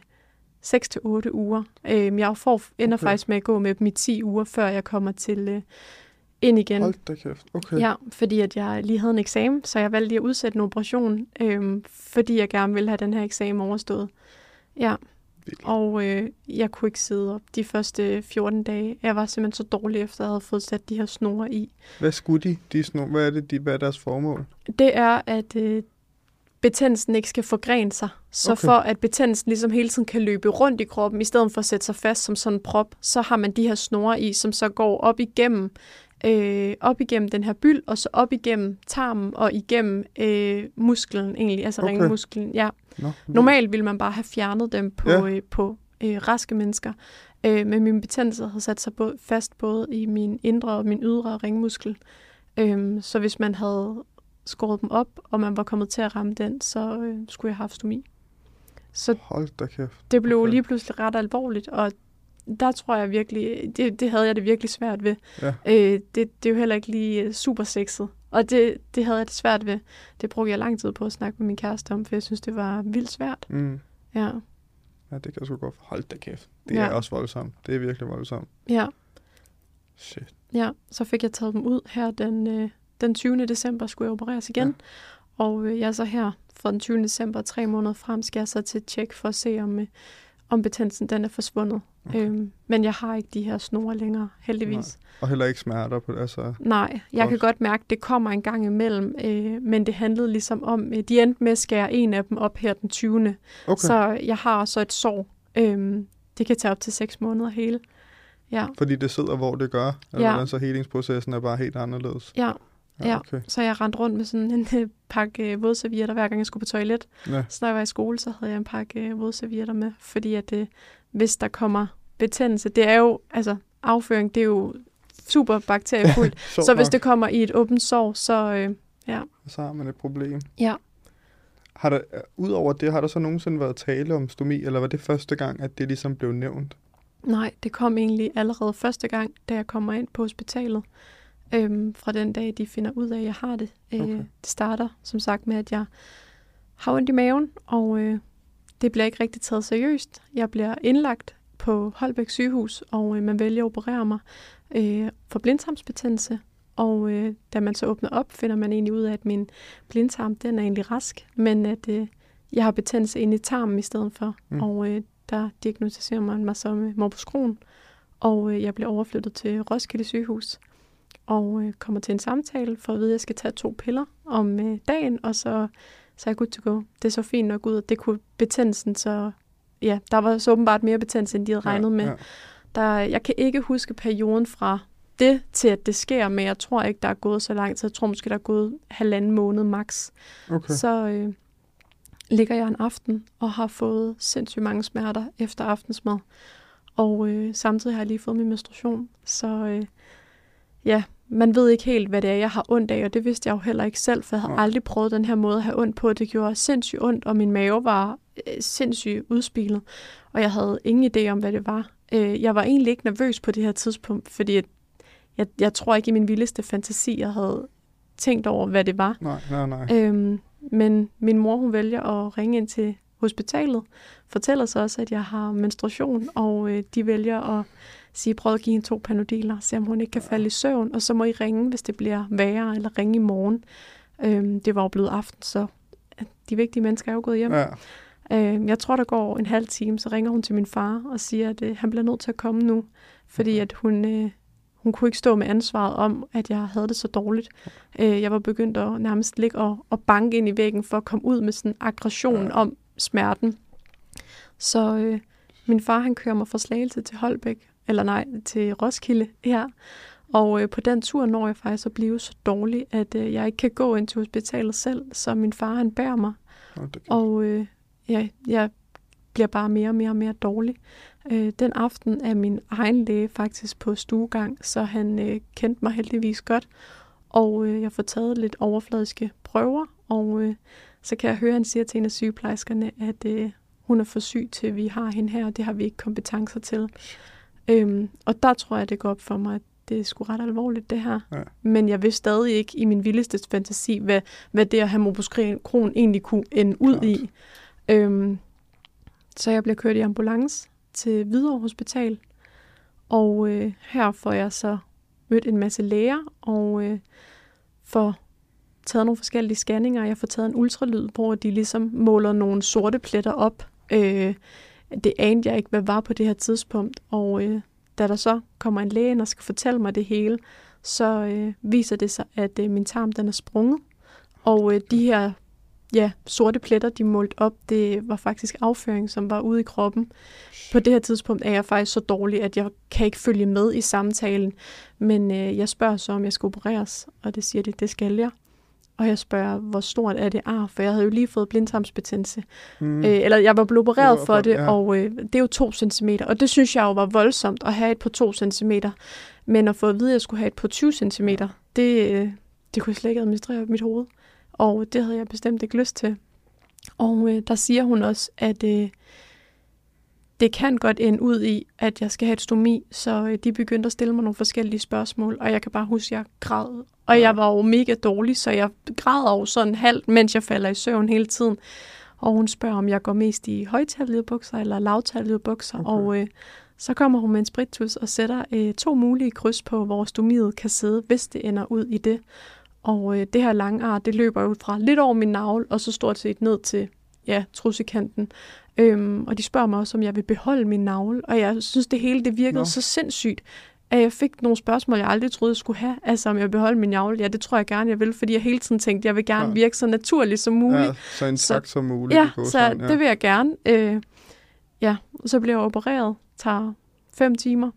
6-8 uger. Øhm, jeg får, ender okay. faktisk med at gå med dem i 10 uger, før jeg kommer til øh, ind igen. Hold da kæft. Okay. Ja, fordi at jeg lige havde en eksamen, så jeg valgte lige at udsætte en operation, øhm, fordi jeg gerne ville have den her eksamen overstået. Ja, Vildt. og øh, jeg kunne ikke sidde op de første 14 dage. Jeg var simpelthen så dårlig, efter jeg havde fået sat de her snore i. Hvad skulle de? de snor, hvad er det, de, hvad er deres formål? Det er, at øh, betændelsen ikke skal forgrene sig. Så okay. for at betændelsen ligesom hele tiden kan løbe rundt i kroppen, i stedet for at sætte sig fast som sådan en prop, så har man de her snore i, som så går op igennem øh, op igennem den her byld, og så op igennem tarmen og igennem øh, musklen egentlig, altså Okay. ringmusklen. Ja. Normalt ville man bare have fjernet dem på, ja. øh, på øh, raske mennesker, øh, men min betændelse havde sat sig både, fast både i min indre og min ydre ringmuskel. Øh, så hvis man havde skåret dem op, og man var kommet til at ramme den, så øh, skulle jeg have haft stomi. Så Hold da kæft. det blev okay. lige pludselig ret alvorligt, og der tror jeg virkelig, det, det havde jeg det virkelig svært ved. Ja. Øh, det, det er jo heller ikke lige øh, super sexet, og det, det havde jeg det svært ved. Det brugte jeg lang tid på at snakke med min kæreste om, for jeg synes, det var vildt svært. Mm. Ja, Ja, det kan jeg sgu godt. Hold da kæft. Det Ja. er også voldsomt. Det er virkelig voldsomt. ja, Shit. ja. Så fik jeg taget dem ud her den, øh, den 20. december, skulle jeg opereres igen. Ja. Ja. Og øh, jeg er så her fra den 20. december, tre måneder frem, skal jeg så til et tjek for at se, om, øh, om betændelsen den er forsvundet. Okay. Øhm, men jeg har ikke de her snore længere, heldigvis. Og heller ikke smerter på det. Altså, Nej, jeg Godt. kan godt mærke, at det kommer en gang imellem, øh, men det handlede ligesom om, øh, de endte med at skære en af dem op her den 20. okay. Så jeg har så et sår. Øh, det kan tage op til seks måneder hele. Ja, Fordi det sidder, hvor det gør. Eller Ja. hvordan så helingsprocessen er bare helt anderledes. ja. Ja. Okay. Så jeg rendte rundt med sådan en øh, pakke øh, vådservietter, hver gang jeg skulle på toilet. Ja. Så når jeg var i skole, så havde jeg en pakke øh, vådservietter med, fordi at øh, hvis der kommer betændelse, det er jo, altså afføring, det er jo super bakteriefuldt. Sjovt så hvis nok. det kommer i et åbent sår, så øh, ja. Så har man et problem. Ja. Har der, Udover det, har der så nogensinde været tale om stomi, eller var det første gang, at det ligesom blev nævnt? Nej, det kom egentlig allerede første gang, da jeg kommer ind på hospitalet. Øhm, fra den dag, de finder ud af, at jeg har det. Øh, Okay. Det starter som sagt med, at jeg har ondt i maven, og øh, det bliver ikke rigtig taget seriøst. Jeg bliver indlagt på Holbæk sygehus, og øh, man vælger at operere mig øh, for blindtarmsbetændelse. Og øh, da man så åbner op, finder man egentlig ud af, at min blindtarm den er egentlig rask, men at øh, jeg har betændelse inde i tarmen i stedet for. Mm. Og øh, der diagnostiserer man mig som øh, morbus Crohn, og øh, jeg bliver overflyttet til Roskilde sygehus og øh, kommer til en samtale for at vide, at jeg skal tage to piller om øh, dagen, og så, så er jeg good to go. Det så fint nok ud, at det kunne betændelsen, så ja, der var så åbenbart mere betændelse, end de havde regnet ja, med. Ja. Der, jeg kan ikke huske perioden fra det til, at det sker, men jeg tror ikke, der er gået så lang tid. Jeg tror måske, der er gået halvanden måned max. Okay. Så øh, ligger jeg en aften og har fået sindssygt mange smerter efter aftensmad. Og øh, samtidig har jeg lige fået min menstruation. Så øh, ja, man ved ikke helt, hvad det er, jeg har ondt af, og det vidste jeg jo heller ikke selv, for jeg havde Nej. aldrig prøvet den her måde at have ondt på. Det gjorde sindssygt ondt, og min mave var øh, sindssygt udspilet, og jeg havde ingen idé om, hvad det var. Øh, jeg var egentlig ikke nervøs på det her tidspunkt, fordi jeg, jeg tror ikke i min vildeste fantasi, jeg havde tænkt over, hvad det var. Nej, nej, nej. Øhm, men min mor, hun vælger at ringe ind til hospitalet, fortæller så også, at jeg har menstruation, og øh, de vælger at sige, prøv at give hende to panodiler, se om hun ikke kan falde i søvn, og så må I ringe, hvis det bliver værre, eller ringe i morgen. Øhm, det var jo blevet aften, så de vigtige mennesker er jo gået hjem. Ja. Øh, jeg tror, der går en halv time, så ringer hun til min far og siger, at øh, han bliver nødt til at komme nu, fordi at hun, øh, hun kunne ikke stå med ansvaret om, at jeg havde det så dårligt. Øh, jeg var begyndt at nærmest ligge og, og banke ind i væggen for at komme ud med sådan en aggression Ja. om smerten. Så øh, min far, han kører mig fra Slagelse til Holbæk, eller nej, til Roskilde her. Og øh, på den tur når jeg faktisk at blive så dårlig, at øh, jeg ikke kan gå ind til hospitalet selv, så min far, han bærer mig. Kæft. Og øh, ja, jeg bliver bare mere og mere og mere dårlig. Øh, den aften er min egen læge faktisk på stuegang, så han øh, kendte mig heldigvis godt. Og øh, jeg får taget lidt overfladiske prøver, og øh, så kan jeg høre, at han siger til en af sygeplejerskerne, at øh, hun er for syg til, at vi har hende her, og det har vi ikke kompetencer til. Øhm, og der tror jeg, det går op for mig, at det er sgu ret alvorligt, det her. Ja. Men jeg vidste stadig ikke i min vildeste fantasi, hvad, hvad det at have morbus Crohn egentlig kunne ende ud Klart. i. Øhm, så jeg bliver kørt i ambulance til Hvidovre Hospital. Og øh, her får jeg så mødt en masse læger, og øh, får taget nogle forskellige scanninger. Jeg får taget en ultralyd, hvor de ligesom måler nogle sorte pletter op. Øh, det anede jeg ikke, hvad var på det her tidspunkt. Og øh, da der så kommer en læge ind og skal fortælle mig det hele, så øh, viser det sig, at øh, min tarm den er sprunget. Og øh, de her ja, sorte pletter, de målt op, det var faktisk afføring, som var ude i kroppen. På det her tidspunkt er jeg faktisk så dårlig, at jeg kan ikke følge med i samtalen. Men øh, jeg spørger så, om jeg skal opereres, og det siger de, det skal jeg. Og jeg spørger, hvor stort er det ar, for jeg havde jo lige fået blindtarmsbetændelse. Mm. Øh, eller jeg var blevet opereret for det, ja. og øh, det er jo to centimeter. Og det synes jeg jo var voldsomt at have et på to centimeter. Men at få at vide, at jeg skulle have et på 20 centimeter, det, øh, det kunne jeg slet ikke administrere mit hoved. Og det havde jeg bestemt ikke lyst til. Og øh, der siger hun også, at øh, det kan godt ende ud i, at jeg skal have et stomi, så øh, de begyndte at stille mig nogle forskellige spørgsmål, og jeg kan bare huske, at jeg græd. Og jeg var jo mega dårlig, så jeg græd jo sådan halvt, mens jeg falder i søvn hele tiden. og hun spørger, om jeg går mest i højtallede bukser eller lavtallede bukser, Okay. og øh, så kommer hun med en spritus og sætter øh, to mulige kryds på, hvor stomiet kan sidde, hvis det ender ud i det. Og øh, det her lange ar, det løber ud fra lidt over min navl, og så stort set ned til ja, trussekanten. Øhm, og de spørger mig også, om jeg vil beholde min navle. Og jeg synes, det hele det virkede Nå. så sindssygt, at jeg fik nogle spørgsmål, jeg aldrig troede, jeg skulle have. Altså, om jeg vil beholde min navle. Ja, det tror jeg gerne, jeg vil, fordi jeg hele tiden tænkte, at jeg vil gerne Ja. virke så naturligt som muligt. Ja, så intakt som muligt. Ja, i gåseøjne, så det vil jeg gerne. Øh, ja, så bliver jeg opereret, tager fem timer,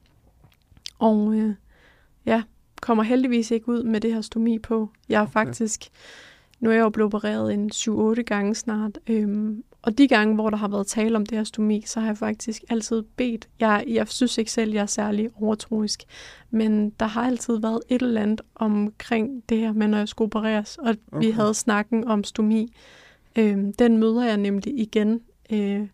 og øh, ja, kommer heldigvis ikke ud med det her stomi på. Jeg er Okay. faktisk, nu er jeg jo blevet opereret en 7-8 gange snart, øhm, og de gange, hvor der har været tale om det her stomi, så har jeg faktisk altid bedt. Jeg, jeg synes ikke selv, jeg er særlig overtroisk, men der har altid været et eller andet omkring det her med, når jeg skulle opereres, og okay. vi havde snakken om stomi. Øhm, den møder jeg nemlig igen, øh,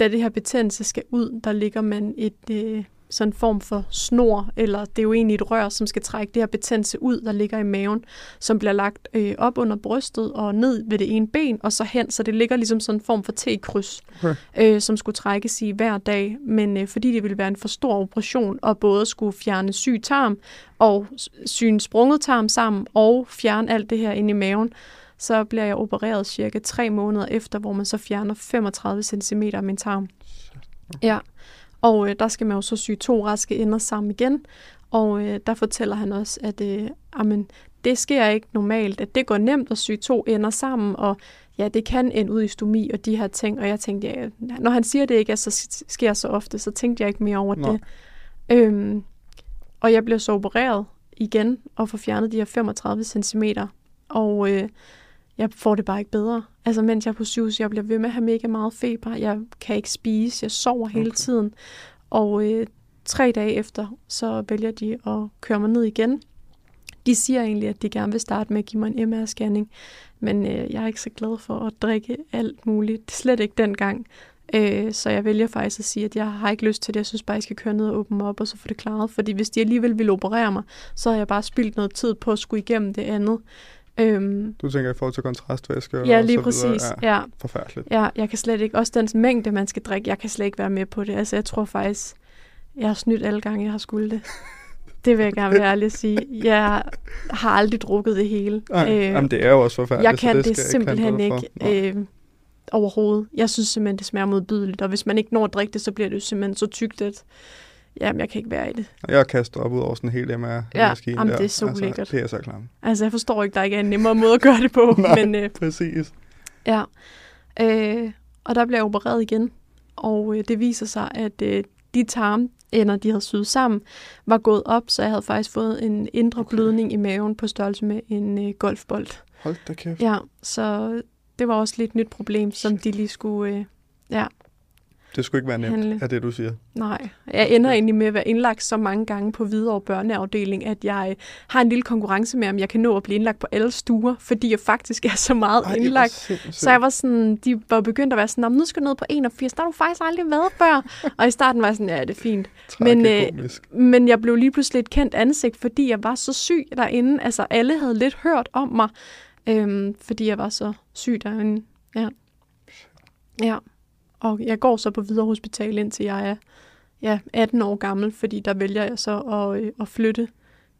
da det her betændelse skal ud. Der ligger man et øh, sådan en form for snor, eller det er jo egentlig et rør, som skal trække det her betændelse ud, der ligger i maven, som bliver lagt øh, op under brystet og ned ved det ene ben, og så hen, så det ligger ligesom sådan en form for T-kryds, Okay. øh, som skulle trækkes i hver dag, men øh, fordi det ville være en for stor operation, og både skulle fjerne syg tarm og s- sy en sprunget tarm sammen, og fjerne alt det her ind i maven, så bliver jeg opereret cirka tre måneder efter, hvor man så fjerner 35 cm af min tarm. Ja, og øh, der skal man jo så sy to raske ender sammen igen, og øh, der fortæller han også, at øh, amen, det sker ikke normalt, at det går nemt at sy to ender sammen, og ja, det kan ende ud i stomi og de her ting, og jeg tænkte, ja, når han siger det ikke, at så sker så ofte, så tænkte jeg ikke mere over Nej. det. Øhm, og jeg blev så opereret igen og får fjernet de her 35 cm, og øh, jeg får det bare ikke bedre. Altså, mens jeg er på sygehus, jeg bliver ved med at have mega meget feber. Jeg kan ikke spise, jeg sover hele Okay. tiden. Og øh, tre dage efter, så vælger de at køre mig ned igen. De siger egentlig, at de gerne vil starte med at give mig en MR-scanning, men øh, jeg er ikke så glad for at drikke alt muligt. Slet ikke dengang. Øh, så jeg vælger faktisk at sige, at jeg har ikke lyst til det. Jeg synes bare, jeg skal køre ned og åbne mig op, og så få det klaret. Fordi hvis de alligevel ville operere mig, så har jeg bare spildt noget tid på at skulle igennem det andet. Øhm, Du tænker i forhold til kontrastvæske og ja, så lige videre. præcis. Ja, Ja, forfærdeligt. Ja, jeg kan slet ikke. Også den mængde, man skal drikke, jeg kan slet ikke være med på det. Altså, jeg tror faktisk, jeg har snydt alle gange, jeg har skulle det. Det vil jeg gerne være ærlig at sige. Jeg har aldrig drukket det hele. Ej, øh, jamen, det er jo også forfærdeligt. jeg så kan det, det simpelthen ikke. Nej. øh, overhovedet. Jeg synes simpelthen, det smager modbydeligt. Og hvis man ikke når at drikke det, så bliver det jo simpelthen så tykt, at jamen, jeg kan ikke være i det. Jeg har kastet op ud over sådan en hel MR-maskine jamen, der. det er så altså, lækkert. Det er så klart. Altså, jeg forstår ikke, der ikke er en nemmere måde at gøre det på. Nej. men øh, Præcis. Ja, øh, og der blev jeg opereret igen, og øh, det viser sig, at øh, de tarmender, de havde syet sammen, var gået op, så jeg havde faktisk fået en indre Okay. blødning i maven på størrelse med en øh, golfbold. Hold da kæft. Ja, så det var også lidt nyt problem, som de lige skulle... Øh, ja, Det skulle ikke være nemt, Handle. er det, du siger. nej. Jeg ender egentlig med at være indlagt så mange gange på Hvidovre børneafdeling, at jeg øh, har en lille konkurrence med, om jeg kan nå at blive indlagt på alle stuer, fordi jeg faktisk er så meget Ej, indlagt. sindssygt. Så jeg var sådan, de var begyndt at være sådan, "Nå, men nu skal du ned på 81, der har du faktisk aldrig været før. og i starten var jeg sådan, ja, det er fint. men, øh. Men jeg blev lige pludselig et kendt ansigt, fordi jeg var så syg derinde. Altså alle havde lidt hørt om mig, øhm, fordi jeg var så syg derinde. Ja. ja. Og jeg går så på videre hospital, indtil jeg er ja, 18 år gammel, fordi der vælger jeg så at, øh, at flytte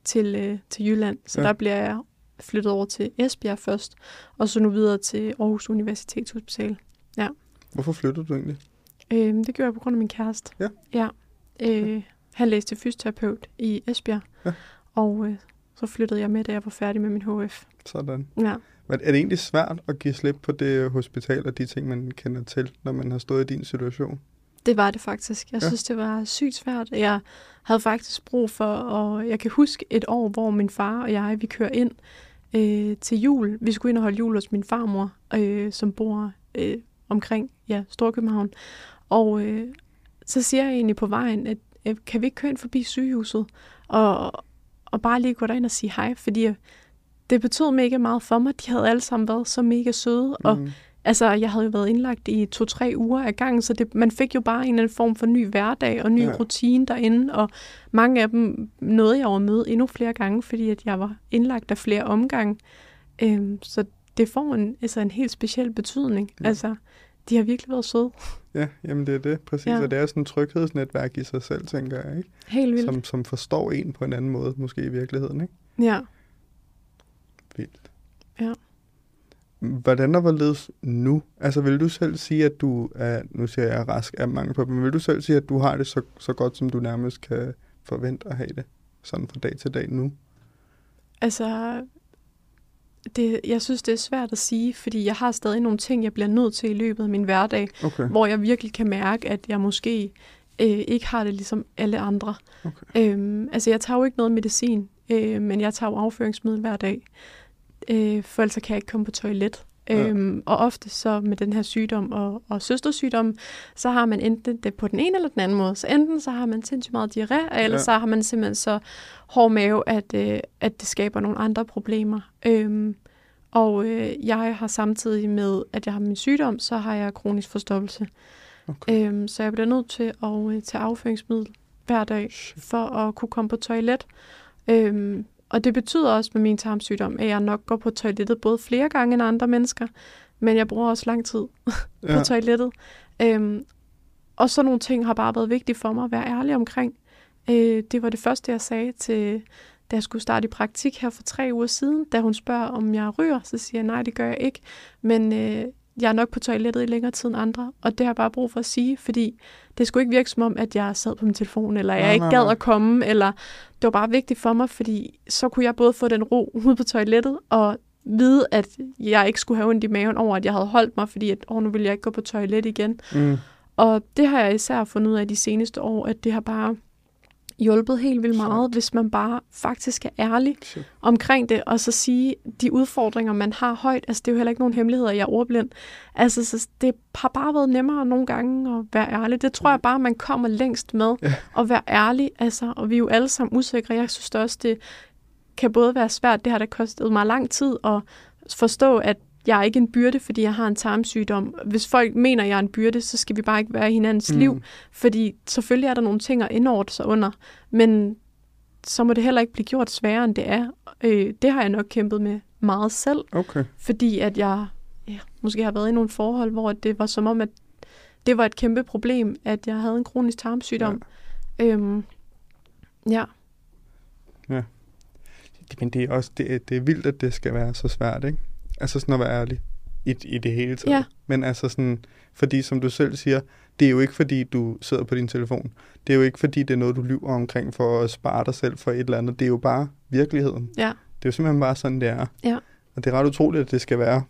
til, øh, til Jylland. Så Ja. ja. der bliver jeg flyttet over til Esbjerg først, og så nu videre til Aarhus Universitetshospital. Hvorfor flyttede du egentlig? Øhm, det gjorde jeg på grund af min kæreste. Ja. ja. Øh, han læste fysioterapeut i Esbjerg, Ja. og øh, så flyttede jeg med, da jeg var færdig med min HF. Sådan. Ja. Men er det egentlig svært at give slip på det hospital og de ting, man kender til, når man har stået i din situation? Det var det faktisk. Jeg Ja. synes, det var sygt svært. Jeg havde faktisk brug for, og jeg kan huske et år, hvor min far og jeg, vi kører ind øh, til jul. Vi skulle ind og holde jul hos min farmor, øh, som bor øh, omkring ja, Storkøbenhavn. Og øh, så siger jeg egentlig på vejen, at øh, kan vi ikke køre ind forbi sygehuset, og, og bare lige gå derind og sige hej, fordi øh, det betød mega meget for mig. De havde alle sammen været så mega søde, og Mm. Altså, jeg havde jo været indlagt i to-tre uger af gangen, så det, man fik jo bare en eller anden form for ny hverdag og ny Ja. rutine derinde, og mange af dem nåede jeg over møde endnu flere gange, fordi at jeg var indlagt af flere omgange. Øhm, så det får en, altså en helt speciel betydning. Ja. Altså, de har virkelig været søde. Ja, jamen det er det, præcis. Ja. Og det er sådan et tryghedsnetværk i sig selv, tænker jeg, ikke? Helt vildt. Som, som forstår en på en anden måde, måske i virkeligheden, ikke? Ja. Vildt. Ja. Hvordan er hvorledes nu? Altså vil du selv sige, at du er, nu siger jeg rask af mange på, men vil du selv sige, at du har det så, så godt, som du nærmest kan forvente at have det, sådan fra dag til dag nu? Altså, det, jeg synes, det er svært at sige, fordi jeg har stadig nogle ting, jeg bliver nødt til i løbet af min hverdag, Okay. hvor jeg virkelig kan mærke, at jeg måske øh, ikke har det ligesom alle andre. Okay. Øhm, altså, jeg tager jo ikke noget medicin, øh, men jeg tager jo afføringsmiddel hver dag, øh, for ellers kan jeg ikke komme på toilet. Ja. Øhm, og ofte så med den her sygdom og, og søstersygdom, så har man enten det på den ene eller den anden måde. Så enten så har man sindssygt meget diarré, eller Ja. så har man simpelthen så hård mave, at, øh, at det skaber nogle andre problemer. Øhm, og øh, jeg har samtidig med, at jeg har min sygdom, så har jeg kronisk forstoppelse. Okay. Øhm, så jeg bliver nødt til at øh, tage afføringsmiddel hver dag for at kunne komme på toilet. Øhm, og det betyder også med min tarmsygdom, at jeg nok går på toilettet både flere gange end andre mennesker, men jeg bruger også lang tid Ja. på toilettet. Øhm, og så nogle ting har bare været vigtige for mig at være ærlig omkring. Øh, det var det første, jeg sagde til, da jeg skulle starte i praktik her for tre uger siden, da hun spørger, om jeg ryger, så siger jeg, nej, det gør jeg ikke. Men øh, jeg er nok på toilettet i længere tid end andre, og det har jeg bare brug for at sige, fordi det skulle ikke virke som om, at jeg sad på min telefon, eller jeg Nej, ikke nej, gad nej. at komme, eller det var bare vigtigt for mig, fordi så kunne jeg både få den ro ude på toilettet, og vide, at jeg ikke skulle have ondt i maven over, at jeg havde holdt mig, fordi at, åh, nu vil jeg ikke gå på toilet igen. Mm. Og det har jeg især fundet ud af de seneste år, at det har bare hjulpet helt vildt meget, Sejt. hvis man bare faktisk er ærlig Shit. omkring det, og så sige de udfordringer, man har højt. Altså, det er jo heller ikke nogen hemmeligheder, jeg er ordblind. Altså, så det har bare været nemmere nogle gange at være ærlig. Det tror jeg bare, man kommer længst med, Ja. at være ærlig. Altså, og vi er jo alle sammen usikre. Jeg synes det også, det kan både være svært, det har da kostet mig lang tid at forstå, at jeg er ikke en byrde, fordi jeg har en tarmsygdom. Hvis folk mener, at jeg er en byrde, så skal vi bare ikke være i hinandens mm. liv. Fordi selvfølgelig er der nogle ting at indordne sig under, men så må det heller ikke blive gjort sværere, end det er. Øh, det har jeg nok kæmpet med meget selv, Okay. fordi at jeg ja, måske har været i nogle forhold, hvor det var som om, at det var et kæmpe problem, at jeg havde en kronisk tarmsygdom. Ja. Øhm, ja. Men det er også det, det er vildt, at det skal være så svært, ikke? Altså sådan at være ærlig i, i det hele taget. Ja. Men altså sådan, fordi som du selv siger, det er jo ikke fordi, du sidder på din telefon. Det er jo ikke fordi, det er noget, du lyver omkring for at spare dig selv for et eller andet. Det er jo bare virkeligheden. Ja. Det er jo simpelthen bare sådan, det er. Ja. Og det er ret utroligt, at det skal være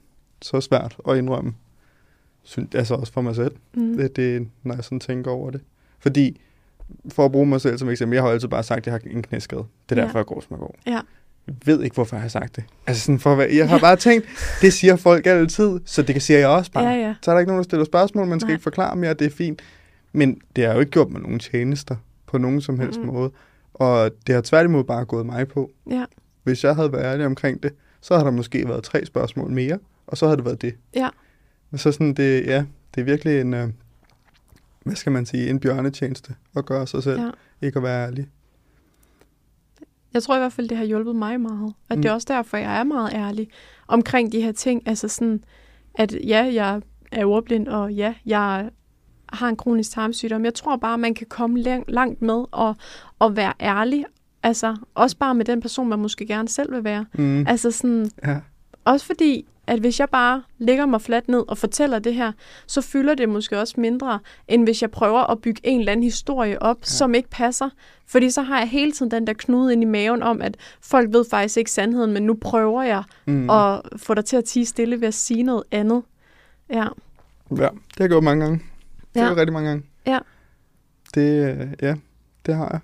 så svært at indrømme. Synes, altså også for mig selv, Mm. det, det, når jeg sådan tænker over det. Fordi, for at bruge mig selv som eksempel, jeg har altid bare sagt, at jeg har en knæskade. Det er Ja. derfor, jeg går, som jeg går. Ja. Jeg ved ikke, hvorfor jeg har sagt det. Altså sådan for jeg har bare tænkt, det siger folk altid, så det siger jeg også bare. Ja, ja. Så er der ikke nogen, der stiller spørgsmål, man skal Nej. ikke forklare mere, det er fint. Men det har jo ikke gjort mig nogen tjenester på nogen som helst Mhm. måde. Og det har tværtimod bare gået mig på. Ja. Hvis jeg havde været ærlig omkring det, så har der måske været tre spørgsmål mere, og så havde det været det. Ja. Men så sådan, det, ja, det er virkelig en, øh, hvad skal man sige, en bjørnetjeneste at gøre sig selv, ja. ikke at være ærlig. Jeg tror i hvert fald, det har hjulpet mig meget. Og Mm. det er også derfor, jeg er meget ærlig omkring de her ting. Altså sådan, at ja, jeg er ordblind, og ja, jeg har en kronisk tarmsygdom. Jeg tror bare, man kan komme lang- langt med at, at være ærlig. Altså, også bare med den person, man måske gerne selv vil være. Mm. Altså sådan, Ja. også fordi, at hvis jeg bare lægger mig fladt ned og fortæller det her, så fylder det måske også mindre, end hvis jeg prøver at bygge en eller anden historie op, ja. som ikke passer. Fordi så har jeg hele tiden den der knude ind i maven om, at folk ved faktisk ikke sandheden, men nu prøver jeg Mm. at få dig til at tige stille ved at sige noget andet. Ja, Ja, det har jeg gjort mange gange. Det har Ja. jeg rigtig mange gange. Ja. Det, øh, ja, det har jeg.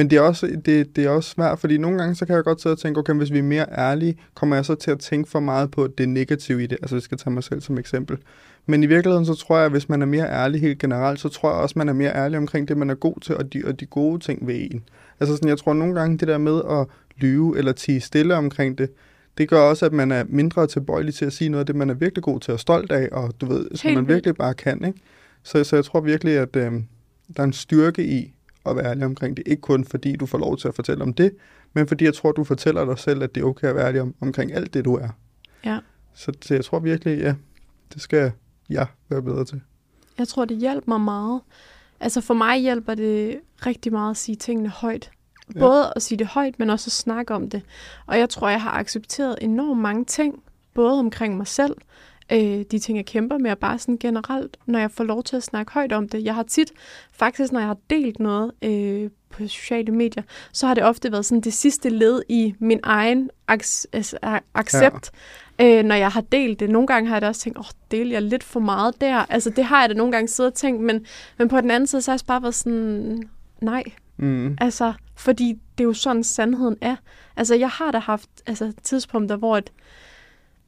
Men det er, også, det, det er også svært, fordi nogle gange, så kan jeg godt sidde og tænke, okay, hvis vi er mere ærlige, kommer jeg så til at tænke for meget på det negative i det. Altså, jeg skal tage mig selv som eksempel. Men i virkeligheden, så tror jeg, at hvis man er mere ærlig helt generelt, så tror jeg også, man er mere ærlig omkring det, man er god til, og de, og de gode ting ved en. Altså sådan, jeg tror nogle gange, det der med at lyve eller tige stille omkring det, det gør også, at man er mindre tilbøjelig til at sige noget af det, man er virkelig god til og stolt af, og du ved, som man virkelig bare kan, ikke? Så, så jeg tror virkelig, at øh, der er en styrke i at være ærlig omkring det. Ikke kun fordi du får lov til at fortælle om det, men fordi jeg tror, du fortæller dig selv, at det er okay at være ærlig om, omkring alt det, du er. Ja. Så, så jeg tror virkelig, ja, det skal jeg være bedre til. Jeg tror, det hjælper mig meget. Altså for mig hjælper det rigtig meget at sige tingene højt. Ja. Både at sige det højt, men også at snakke om det. Og jeg tror, jeg har accepteret enormt mange ting, både omkring mig selv, øh, de ting, jeg kæmper med, og bare sådan generelt, når jeg får lov til at snakke højt om det. Jeg har tit, faktisk når jeg har delt noget øh, på sociale medier, så har det ofte været sådan det sidste led i min egen altså, accept, ja. øh, når jeg har delt det. Nogle gange har jeg da også tænkt, åh, oh, deler jeg lidt for meget der? Altså det har jeg da nogle gange siddet og tænkt, men, men på den anden side, så har jeg bare været sådan, nej, Mm. Altså, fordi det er jo sådan, sandheden er. Altså, jeg har da haft altså, tidspunkter, hvor, et,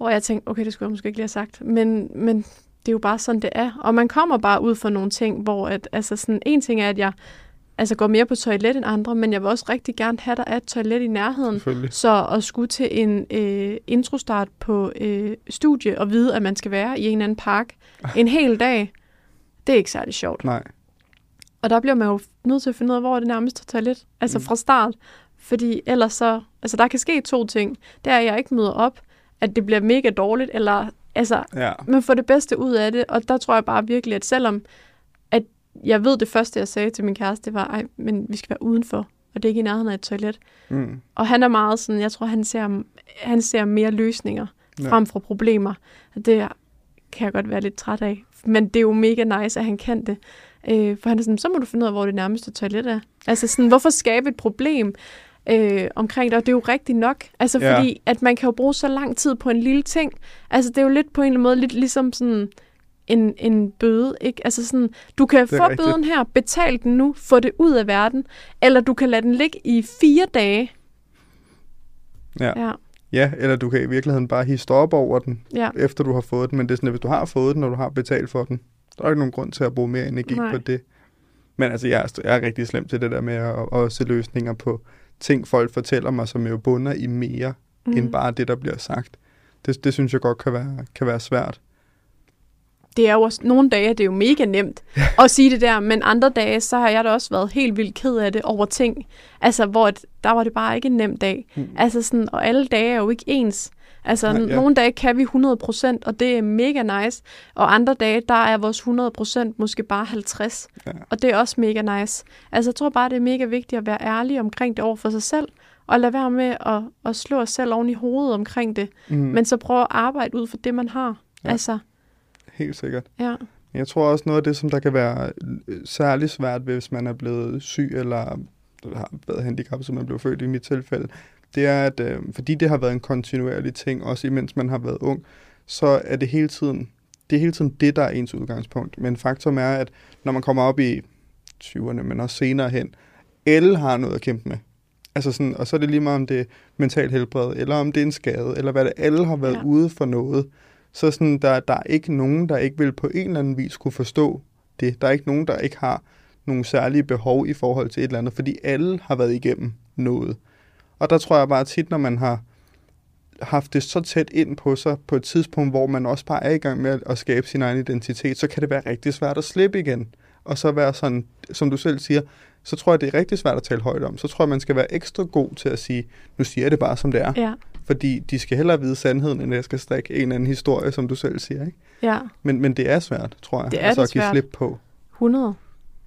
hvor jeg tænkte, okay, det skulle jeg måske ikke lige have sagt, men, men det er jo bare sådan, det er. Og man kommer bare ud for nogle ting, hvor at, altså sådan, en ting er, at jeg altså, går mere på toilet end andre, men jeg vil også rigtig gerne have, der er et toilet i nærheden. Så at skulle til en øh, introstart på øh, studie og vide, at man skal være i en eller anden park en hel dag, det er ikke særlig sjovt. Nej. Og der bliver man jo nødt til at finde ud af, hvor er det nærmeste toilet. Altså Mm. fra start. Fordi ellers så... Altså der kan ske to ting. Det er, at jeg ikke møder op, at det bliver mega dårligt, eller... Altså, Ja. man får det bedste ud af det. Og der tror jeg bare virkelig, at selvom... At jeg ved, det første, jeg sagde til min kæreste, det var, ej, men vi skal være udenfor. Og det er ikke i nærheden af et toilet. Mm. Og han er meget sådan, jeg tror, han ser, han ser mere løsninger Ja. frem for problemer. Det kan jeg godt være lidt træt af. Men det er jo mega nice, at han kan det. Øh, for han er sådan, så må du finde ud af, hvor det nærmeste toilet er. Altså sådan, hvorfor skabe et problem øh, omkring det? Og det er jo rigtigt nok. Altså Ja. fordi, at man kan jo bruge så lang tid på en lille ting. Altså det er jo lidt på en eller anden måde, lidt ligesom sådan en, en bøde, ikke? Altså sådan, du kan få rigtigt. bøden her, betal den nu, få det ud af verden, eller du kan lade den ligge i fire dage. Ja. Ja, ja, eller du kan i virkeligheden bare hisse op over den, ja. efter du har fået den. Men det er sådan, at hvis du har fået den, og du har betalt for den, der er ikke nogen grund til at bruge mere energi Nej. på det. Men altså, jeg er, jeg er rigtig slem til det der med at, at se løsninger på ting, folk fortæller mig, som jo bunder i mere, mm. end bare det, der bliver sagt. Det, det synes jeg godt kan være, kan være svært. Det er jo også, nogle dage er det jo mega nemt at sige det der, men andre dage, så har jeg da også været helt vildt ked af det over ting. Altså, hvor et, der var det bare ikke en nem dag. Mm. Altså sådan, og alle dage er jo ikke ens. Altså, Nej, ja. nogle dage kan vi 100%, og det er mega nice. Og andre dage, der er vores 100% måske bare 50. Ja. Og det er også mega nice. Altså, jeg tror bare, det er mega vigtigt at være ærlig omkring det over for sig selv, og lade være med at, at slå os selv oven i hovedet omkring det. Mm. Men så prøve at arbejde ud for det, man har. Ja. Altså, Helt sikkert. ja. Jeg tror også noget af det, som der kan være øh, særlig svært, ved, hvis man er blevet syg eller har været handicappet, som man blev født i mit tilfælde, det er, at øh, fordi det har været en kontinuerlig ting, også imens man har været ung, så er det hele tiden det, er hele tiden det, der er ens udgangspunkt. Men faktum er, at når man kommer op i 20'erne, men også senere hen, alle har noget at kæmpe med. Altså sådan, og så er det lige meget, om det er mental helbred, eller om det er en skade, eller hvad det alle har været. Ja. ude for noget. Så sådan, der, der er ikke nogen, der ikke vil på en eller anden vis kunne forstå det. Der er ikke nogen, der ikke har nogle særlige behov i forhold til et eller andet, fordi alle har været igennem noget. Og der tror jeg bare tit, når man har haft det så tæt ind på sig på et tidspunkt, hvor man også bare er i gang med at- skabe sin egen identitet, så kan det være rigtig svært at slippe igen. Og så være sådan, som du selv siger, så tror jeg, det er rigtig svært at tale højt om. Så tror jeg, man skal være ekstra god til at sige, nu siger jeg det bare, som det er. Ja. Fordi de skal hellere vide sandheden, end at jeg skal strikke en eller anden historie, som du selv siger. Ikke? Ja. Men, men det er svært, tror jeg. Det er altså det at give svært. slip på. 100.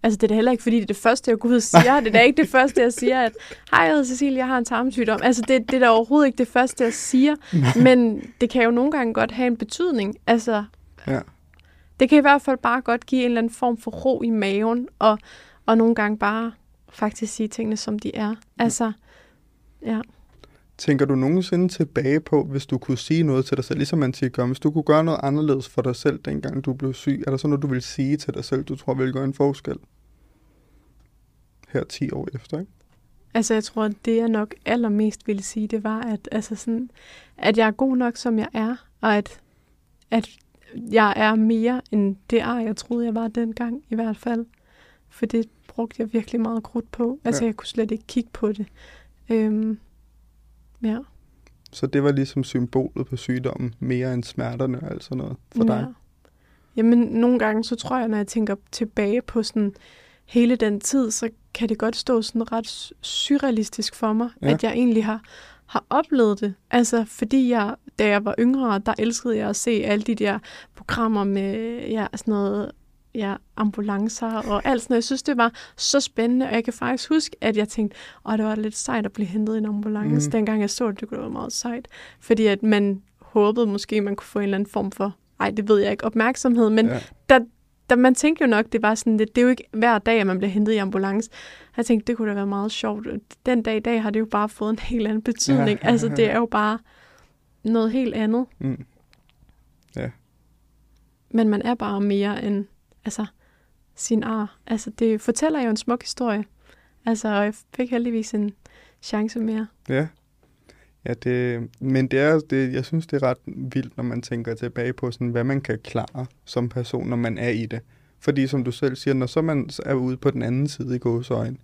Altså, det er da heller ikke, fordi det er det første, jeg går ud og siger. det er da ikke det første, jeg siger, at hej, jeg hedder Cecilie, jeg har en tarmsygdom. Altså, det, det er da overhovedet ikke det første, jeg siger. Men det kan jo nogle gange godt have en betydning. Altså, Ja. det kan i hvert fald bare godt give en eller anden form for ro i maven, og, og nogle gange bare faktisk sige tingene, som de er. Altså, ja. Tænker du nogensinde tilbage på, hvis du kunne sige noget til dig selv, ligesom man tit gør, hvis du kunne gøre noget anderledes for dig selv, dengang du blev syg, er der så noget, du vil sige til dig selv, du tror vil gøre en forskel? Her 10 år efter, ikke? Altså, jeg tror, at det, jeg nok allermest ville sige, det var, at, altså sådan, at jeg er god nok, som jeg er, og at, at jeg er mere end det er, jeg troede, jeg var dengang, i hvert fald. For det brugte jeg virkelig meget krudt på. Altså, ja. jeg kunne slet ikke kigge på det. Øhm, ja. Så det var ligesom symbolet på sygdommen, mere end smerterne og alt sådan noget for dig. Ja. Jamen, nogle gange, så tror jeg, når jeg tænker tilbage på sådan hele den tid, så kan det godt stå sådan ret surrealistisk for mig, ja. at jeg egentlig har, har oplevet det. Altså, fordi jeg, da jeg var yngre, der elskede jeg at se alle de der programmer med ja, sådan noget ja, ambulancer og alt sådan noget. Jeg synes, det var så spændende, og jeg kan faktisk huske, at jeg tænkte, at det var lidt sejt at blive hentet i en ambulance. Mm. Dengang jeg så det, det kunne være meget sejt. Fordi at man håbede måske, man kunne få en eller anden form for, ej, det ved jeg ikke, opmærksomhed, men ja. der, der, man tænkte jo nok, det var sådan lidt, det er jo ikke hver dag, at man bliver hentet i ambulance. Jeg tænkte, det kunne da være meget sjovt. Den dag i dag har det jo bare fået en helt anden betydning. Ja. altså, det er jo bare noget helt andet. Mm. Ja. Men man er bare mere end altså, sin ar. Altså, det fortæller jo en smuk historie. Altså, og jeg fik heldigvis en chance mere. Ja. Ja, det, men det er, det, jeg synes, det er ret vildt, når man tænker tilbage på, sådan, hvad man kan klare som person, når man er i det. Fordi som du selv siger, når så man er ude på den anden side i gåsøjen,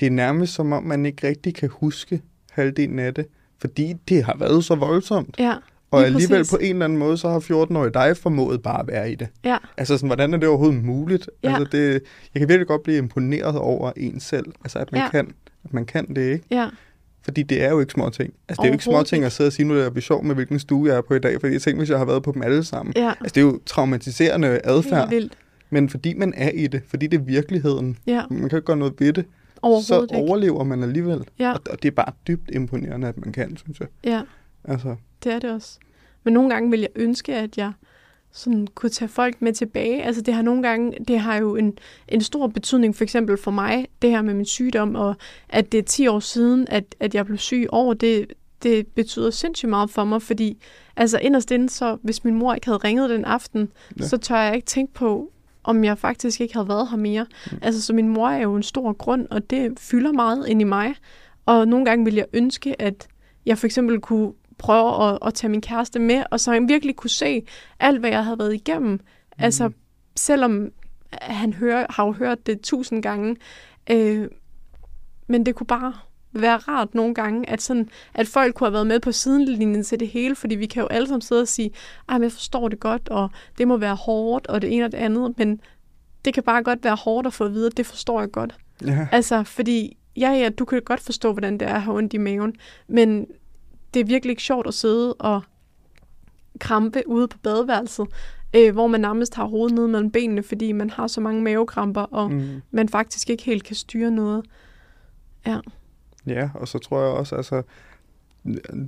det er nærmest som om, man ikke rigtig kan huske halvdelen af det, fordi det har været så voldsomt. Ja. Og alligevel præcis. på en eller anden måde, så har 14-årige dig formået bare at være i det. Ja. Altså, sådan, hvordan er det overhovedet muligt? Ja. Altså, det, jeg kan virkelig godt blive imponeret over en selv. Altså, at man, ja. kan, at man kan det, ikke? Ja. Fordi det er jo ikke små ting. Altså, det er jo ikke små ting at sidde og sige, nu er jeg sjov med, hvilken stue jeg er på i dag. Fordi jeg tænker, hvis jeg har været på dem alle sammen. Ja. Altså, det er jo traumatiserende adfærd. Men fordi man er i det, fordi det er virkeligheden, ja. man kan ikke gøre noget ved det, så overlever man alligevel. Ja. Og, og det er bare dybt imponerende, at man kan, synes jeg. Ja, altså. det er det også. Men nogle gange vil jeg ønske, at jeg sådan kunne tage folk med tilbage. Altså det har nogle gange, det har jo en, en stor betydning, for eksempel for mig, det her med min sygdom, og at det er 10 år siden, at, at jeg blev syg over, det, det betyder sindssygt meget for mig, fordi altså inderst inde, så hvis min mor ikke havde ringet den aften, ja. så tør jeg ikke tænke på, om jeg faktisk ikke havde været her mere. Mm. Altså, så min mor er jo en stor grund, og det fylder meget ind i mig. Og nogle gange vil jeg ønske, at jeg for eksempel kunne prøve at, at tage min kæreste med, og så han virkelig kunne se alt, hvad jeg havde været igennem. Mm. Altså, selvom han hører, har jo hørt det tusind gange, øh, men det kunne bare være rart nogle gange, at, sådan, at folk kunne have været med på sidelinjen til det hele, fordi vi kan jo alle sammen sidde og sige, at jeg forstår det godt, og det må være hårdt, og det ene og det andet, men det kan bare godt være hårdt at få at vide, at det forstår jeg godt. Ja. Altså, fordi, ja, ja, du kan godt forstå, hvordan det er at have ondt i maven, men det er virkelig ikke sjovt at sidde og krampe ude på badeværelset, øh, hvor man nærmest har hovedet nede mellem benene, fordi man har så mange mavekramper, og mm. man faktisk ikke helt kan styre noget. Ja. Ja, og så tror jeg også, altså,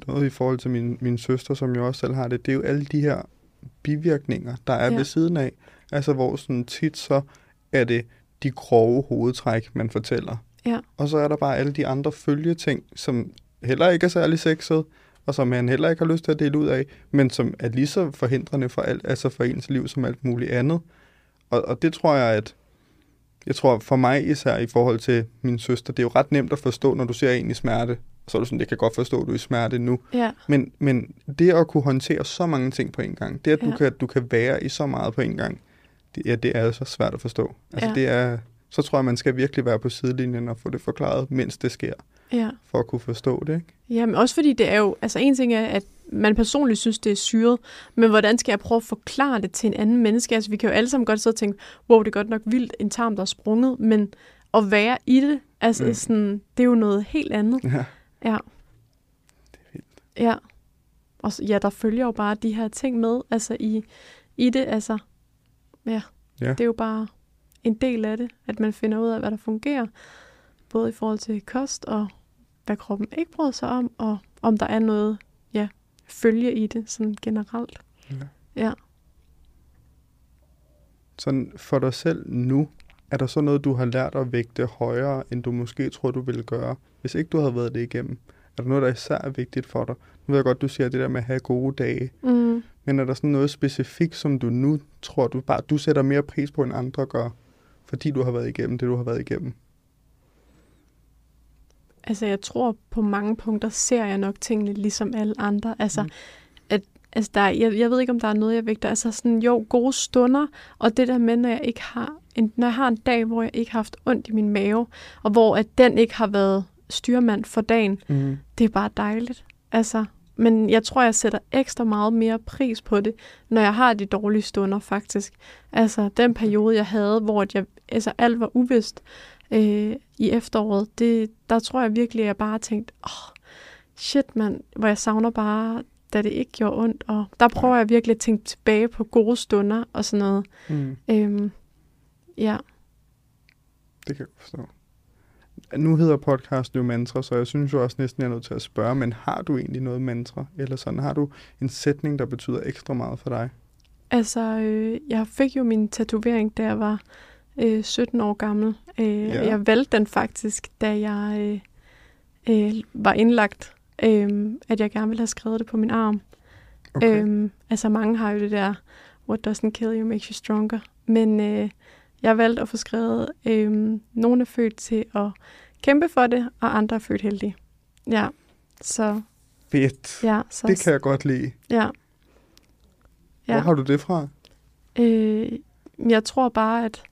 noget i forhold til min, min søster, som jo også selv har det, det er jo alle de her bivirkninger, der er ja. ved siden af. Altså, hvor sådan tit så er det de grove hovedtræk, man fortæller. Ja. Og så er der bare alle de andre følgeting, som heller ikke er særlig sexet, og som man heller ikke har lyst til at dele ud af, men som er lige så forhindrende for, alt, altså for ens liv som alt muligt andet. Og, og det tror jeg, at jeg tror for mig især i forhold til min søster, det er jo ret nemt at forstå, når du ser en i smerte. Så er du sådan, det kan godt forstå, at du er i smerte nu. Ja. Men, men det at kunne håndtere så mange ting på en gang, det at ja. du, kan, du kan være i så meget på en gang, det, ja, det er så svært at forstå. Altså ja. det er, så tror jeg, man skal virkelig være på sidelinjen og få det forklaret, mens det sker ja. for at kunne forstå det. Ikke? Ja, men også fordi det er jo, altså en ting er, at man personligt synes, det er syret, men hvordan skal jeg prøve at forklare det til en anden menneske? Altså vi kan jo alle sammen godt sidde og tænke, wow, det er godt nok vildt, en tarm, der er sprunget, men at være i det, altså mm. sådan, det er jo noget helt andet. Ja. Ja. Det er vildt. Ja. Og ja, der følger jo bare de her ting med, altså i, i det, altså, ja. ja. Det er jo bare en del af det, at man finder ud af, hvad der fungerer, både i forhold til kost og hvad kroppen ikke bryder sig om, og om der er noget, ja, følge i det, sådan generelt. Ja. ja. Sådan for dig selv nu, er der så noget, du har lært at vægte højere, end du måske tror, du ville gøre, hvis ikke du havde været det igennem? Er der noget, der især er vigtigt for dig? Nu ved jeg godt, du siger det der med at have gode dage. Mm. Men er der sådan noget specifikt, som du nu tror, du bare du sætter mere pris på, end andre gør, fordi du har været igennem det, du har været igennem? Altså, jeg tror på mange punkter ser jeg nok tingene ligesom alle andre. Altså, mm. at, altså der, jeg, jeg ved ikke, om der er noget, jeg vægter. Altså sådan, jo, gode stunder, og det der med, når jeg ikke har en, når jeg har en dag, hvor jeg ikke har haft ondt i min mave, og hvor at den ikke har været styrmand for dagen, mm. det er bare dejligt. Altså, men jeg tror, jeg sætter ekstra meget mere pris på det, når jeg har de dårlige stunder, faktisk. Altså, den periode, jeg havde, hvor jeg, altså, alt var uvist, øh, i efteråret, det, der tror jeg virkelig, at jeg bare tænkte, åh, oh, shit mand, hvor jeg savner bare, da det ikke gjorde ondt. Og der prøver jeg virkelig at tænke tilbage på gode stunder og sådan noget. Mm. Øhm, ja, Det kan jeg forstå. Nu hedder podcasten jo mantra, så jeg synes jo også næsten, jeg er nødt til at spørge, men har du egentlig noget mantra? Eller sådan, har du en sætning, der betyder ekstra meget for dig? altså øh, jeg fik jo min tatovering, da jeg var øh, 17 år gammel. Øh, Ja. Jeg valgte den faktisk, da jeg øh, øh, var indlagt, øh, at jeg gerne ville have skrevet det på min arm. Okay. Øhm, altså mange har jo det der, what doesn't kill you makes you stronger. Men øh, jeg valgte at få skrevet, øh, nogle er født til at kæmpe for det, og andre er født heldige. Ja, så Fedt. ja, så Det kan jeg godt lide. ja. Hvor Ja, har du det fra? øh, jeg tror bare, at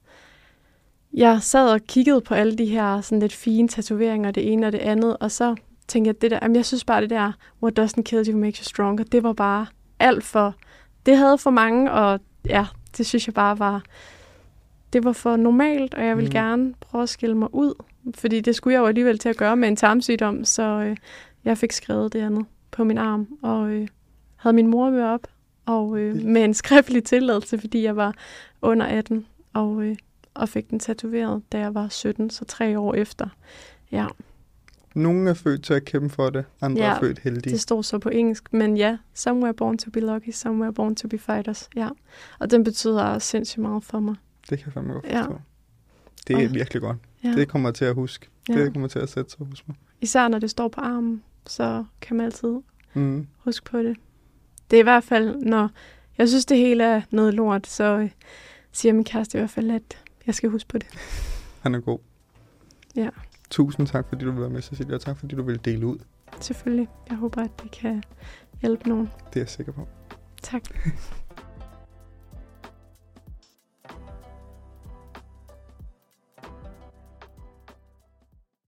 jeg sad og kiggede på alle de her sådan lidt fine tatoveringer, det ene og det andet, og så tænkte jeg, det der, jamen jeg synes bare, det der, what doesn't kill you makes you stronger, det var bare alt for, det havde for mange, og ja, det synes jeg bare var, det var for normalt, og jeg ville Mm. gerne prøve at skille mig ud, fordi det skulle jeg jo alligevel til at gøre med en tarmsygdom, så øh, jeg fik skrevet det andet på min arm, og øh, havde min mor med op, og øh, med en skriftlig tilladelse, fordi jeg var under 18, og, øh, og fik den tatoveret, da jeg var 17, så tre år efter. Ja, Nogle er født til at kæmpe for det, andre Ja, er født heldige. det stod så på engelsk, men ja, somewhere born to be lucky, somewhere born to be fighters, ja. Og den betyder sindssygt meget for mig. Det kan jeg fandme godt Ja. Det er Og- virkelig godt. Ja. Det kommer jeg til at huske. ja. Det kommer til at sætte sig hos mig. Især når det står på armen, så kan man altid Mm. huske på det. Det er i hvert fald, når jeg synes, det hele er noget lort, så øh, siger min kæreste i hvert fald, at jeg skal huske på det. Han er god. Ja. Tusind tak, fordi du vil være med, Cecilia, og tak, fordi du vil dele ud. Selvfølgelig. Jeg håber, at det kan hjælpe nogen. Det er jeg sikker på. Tak.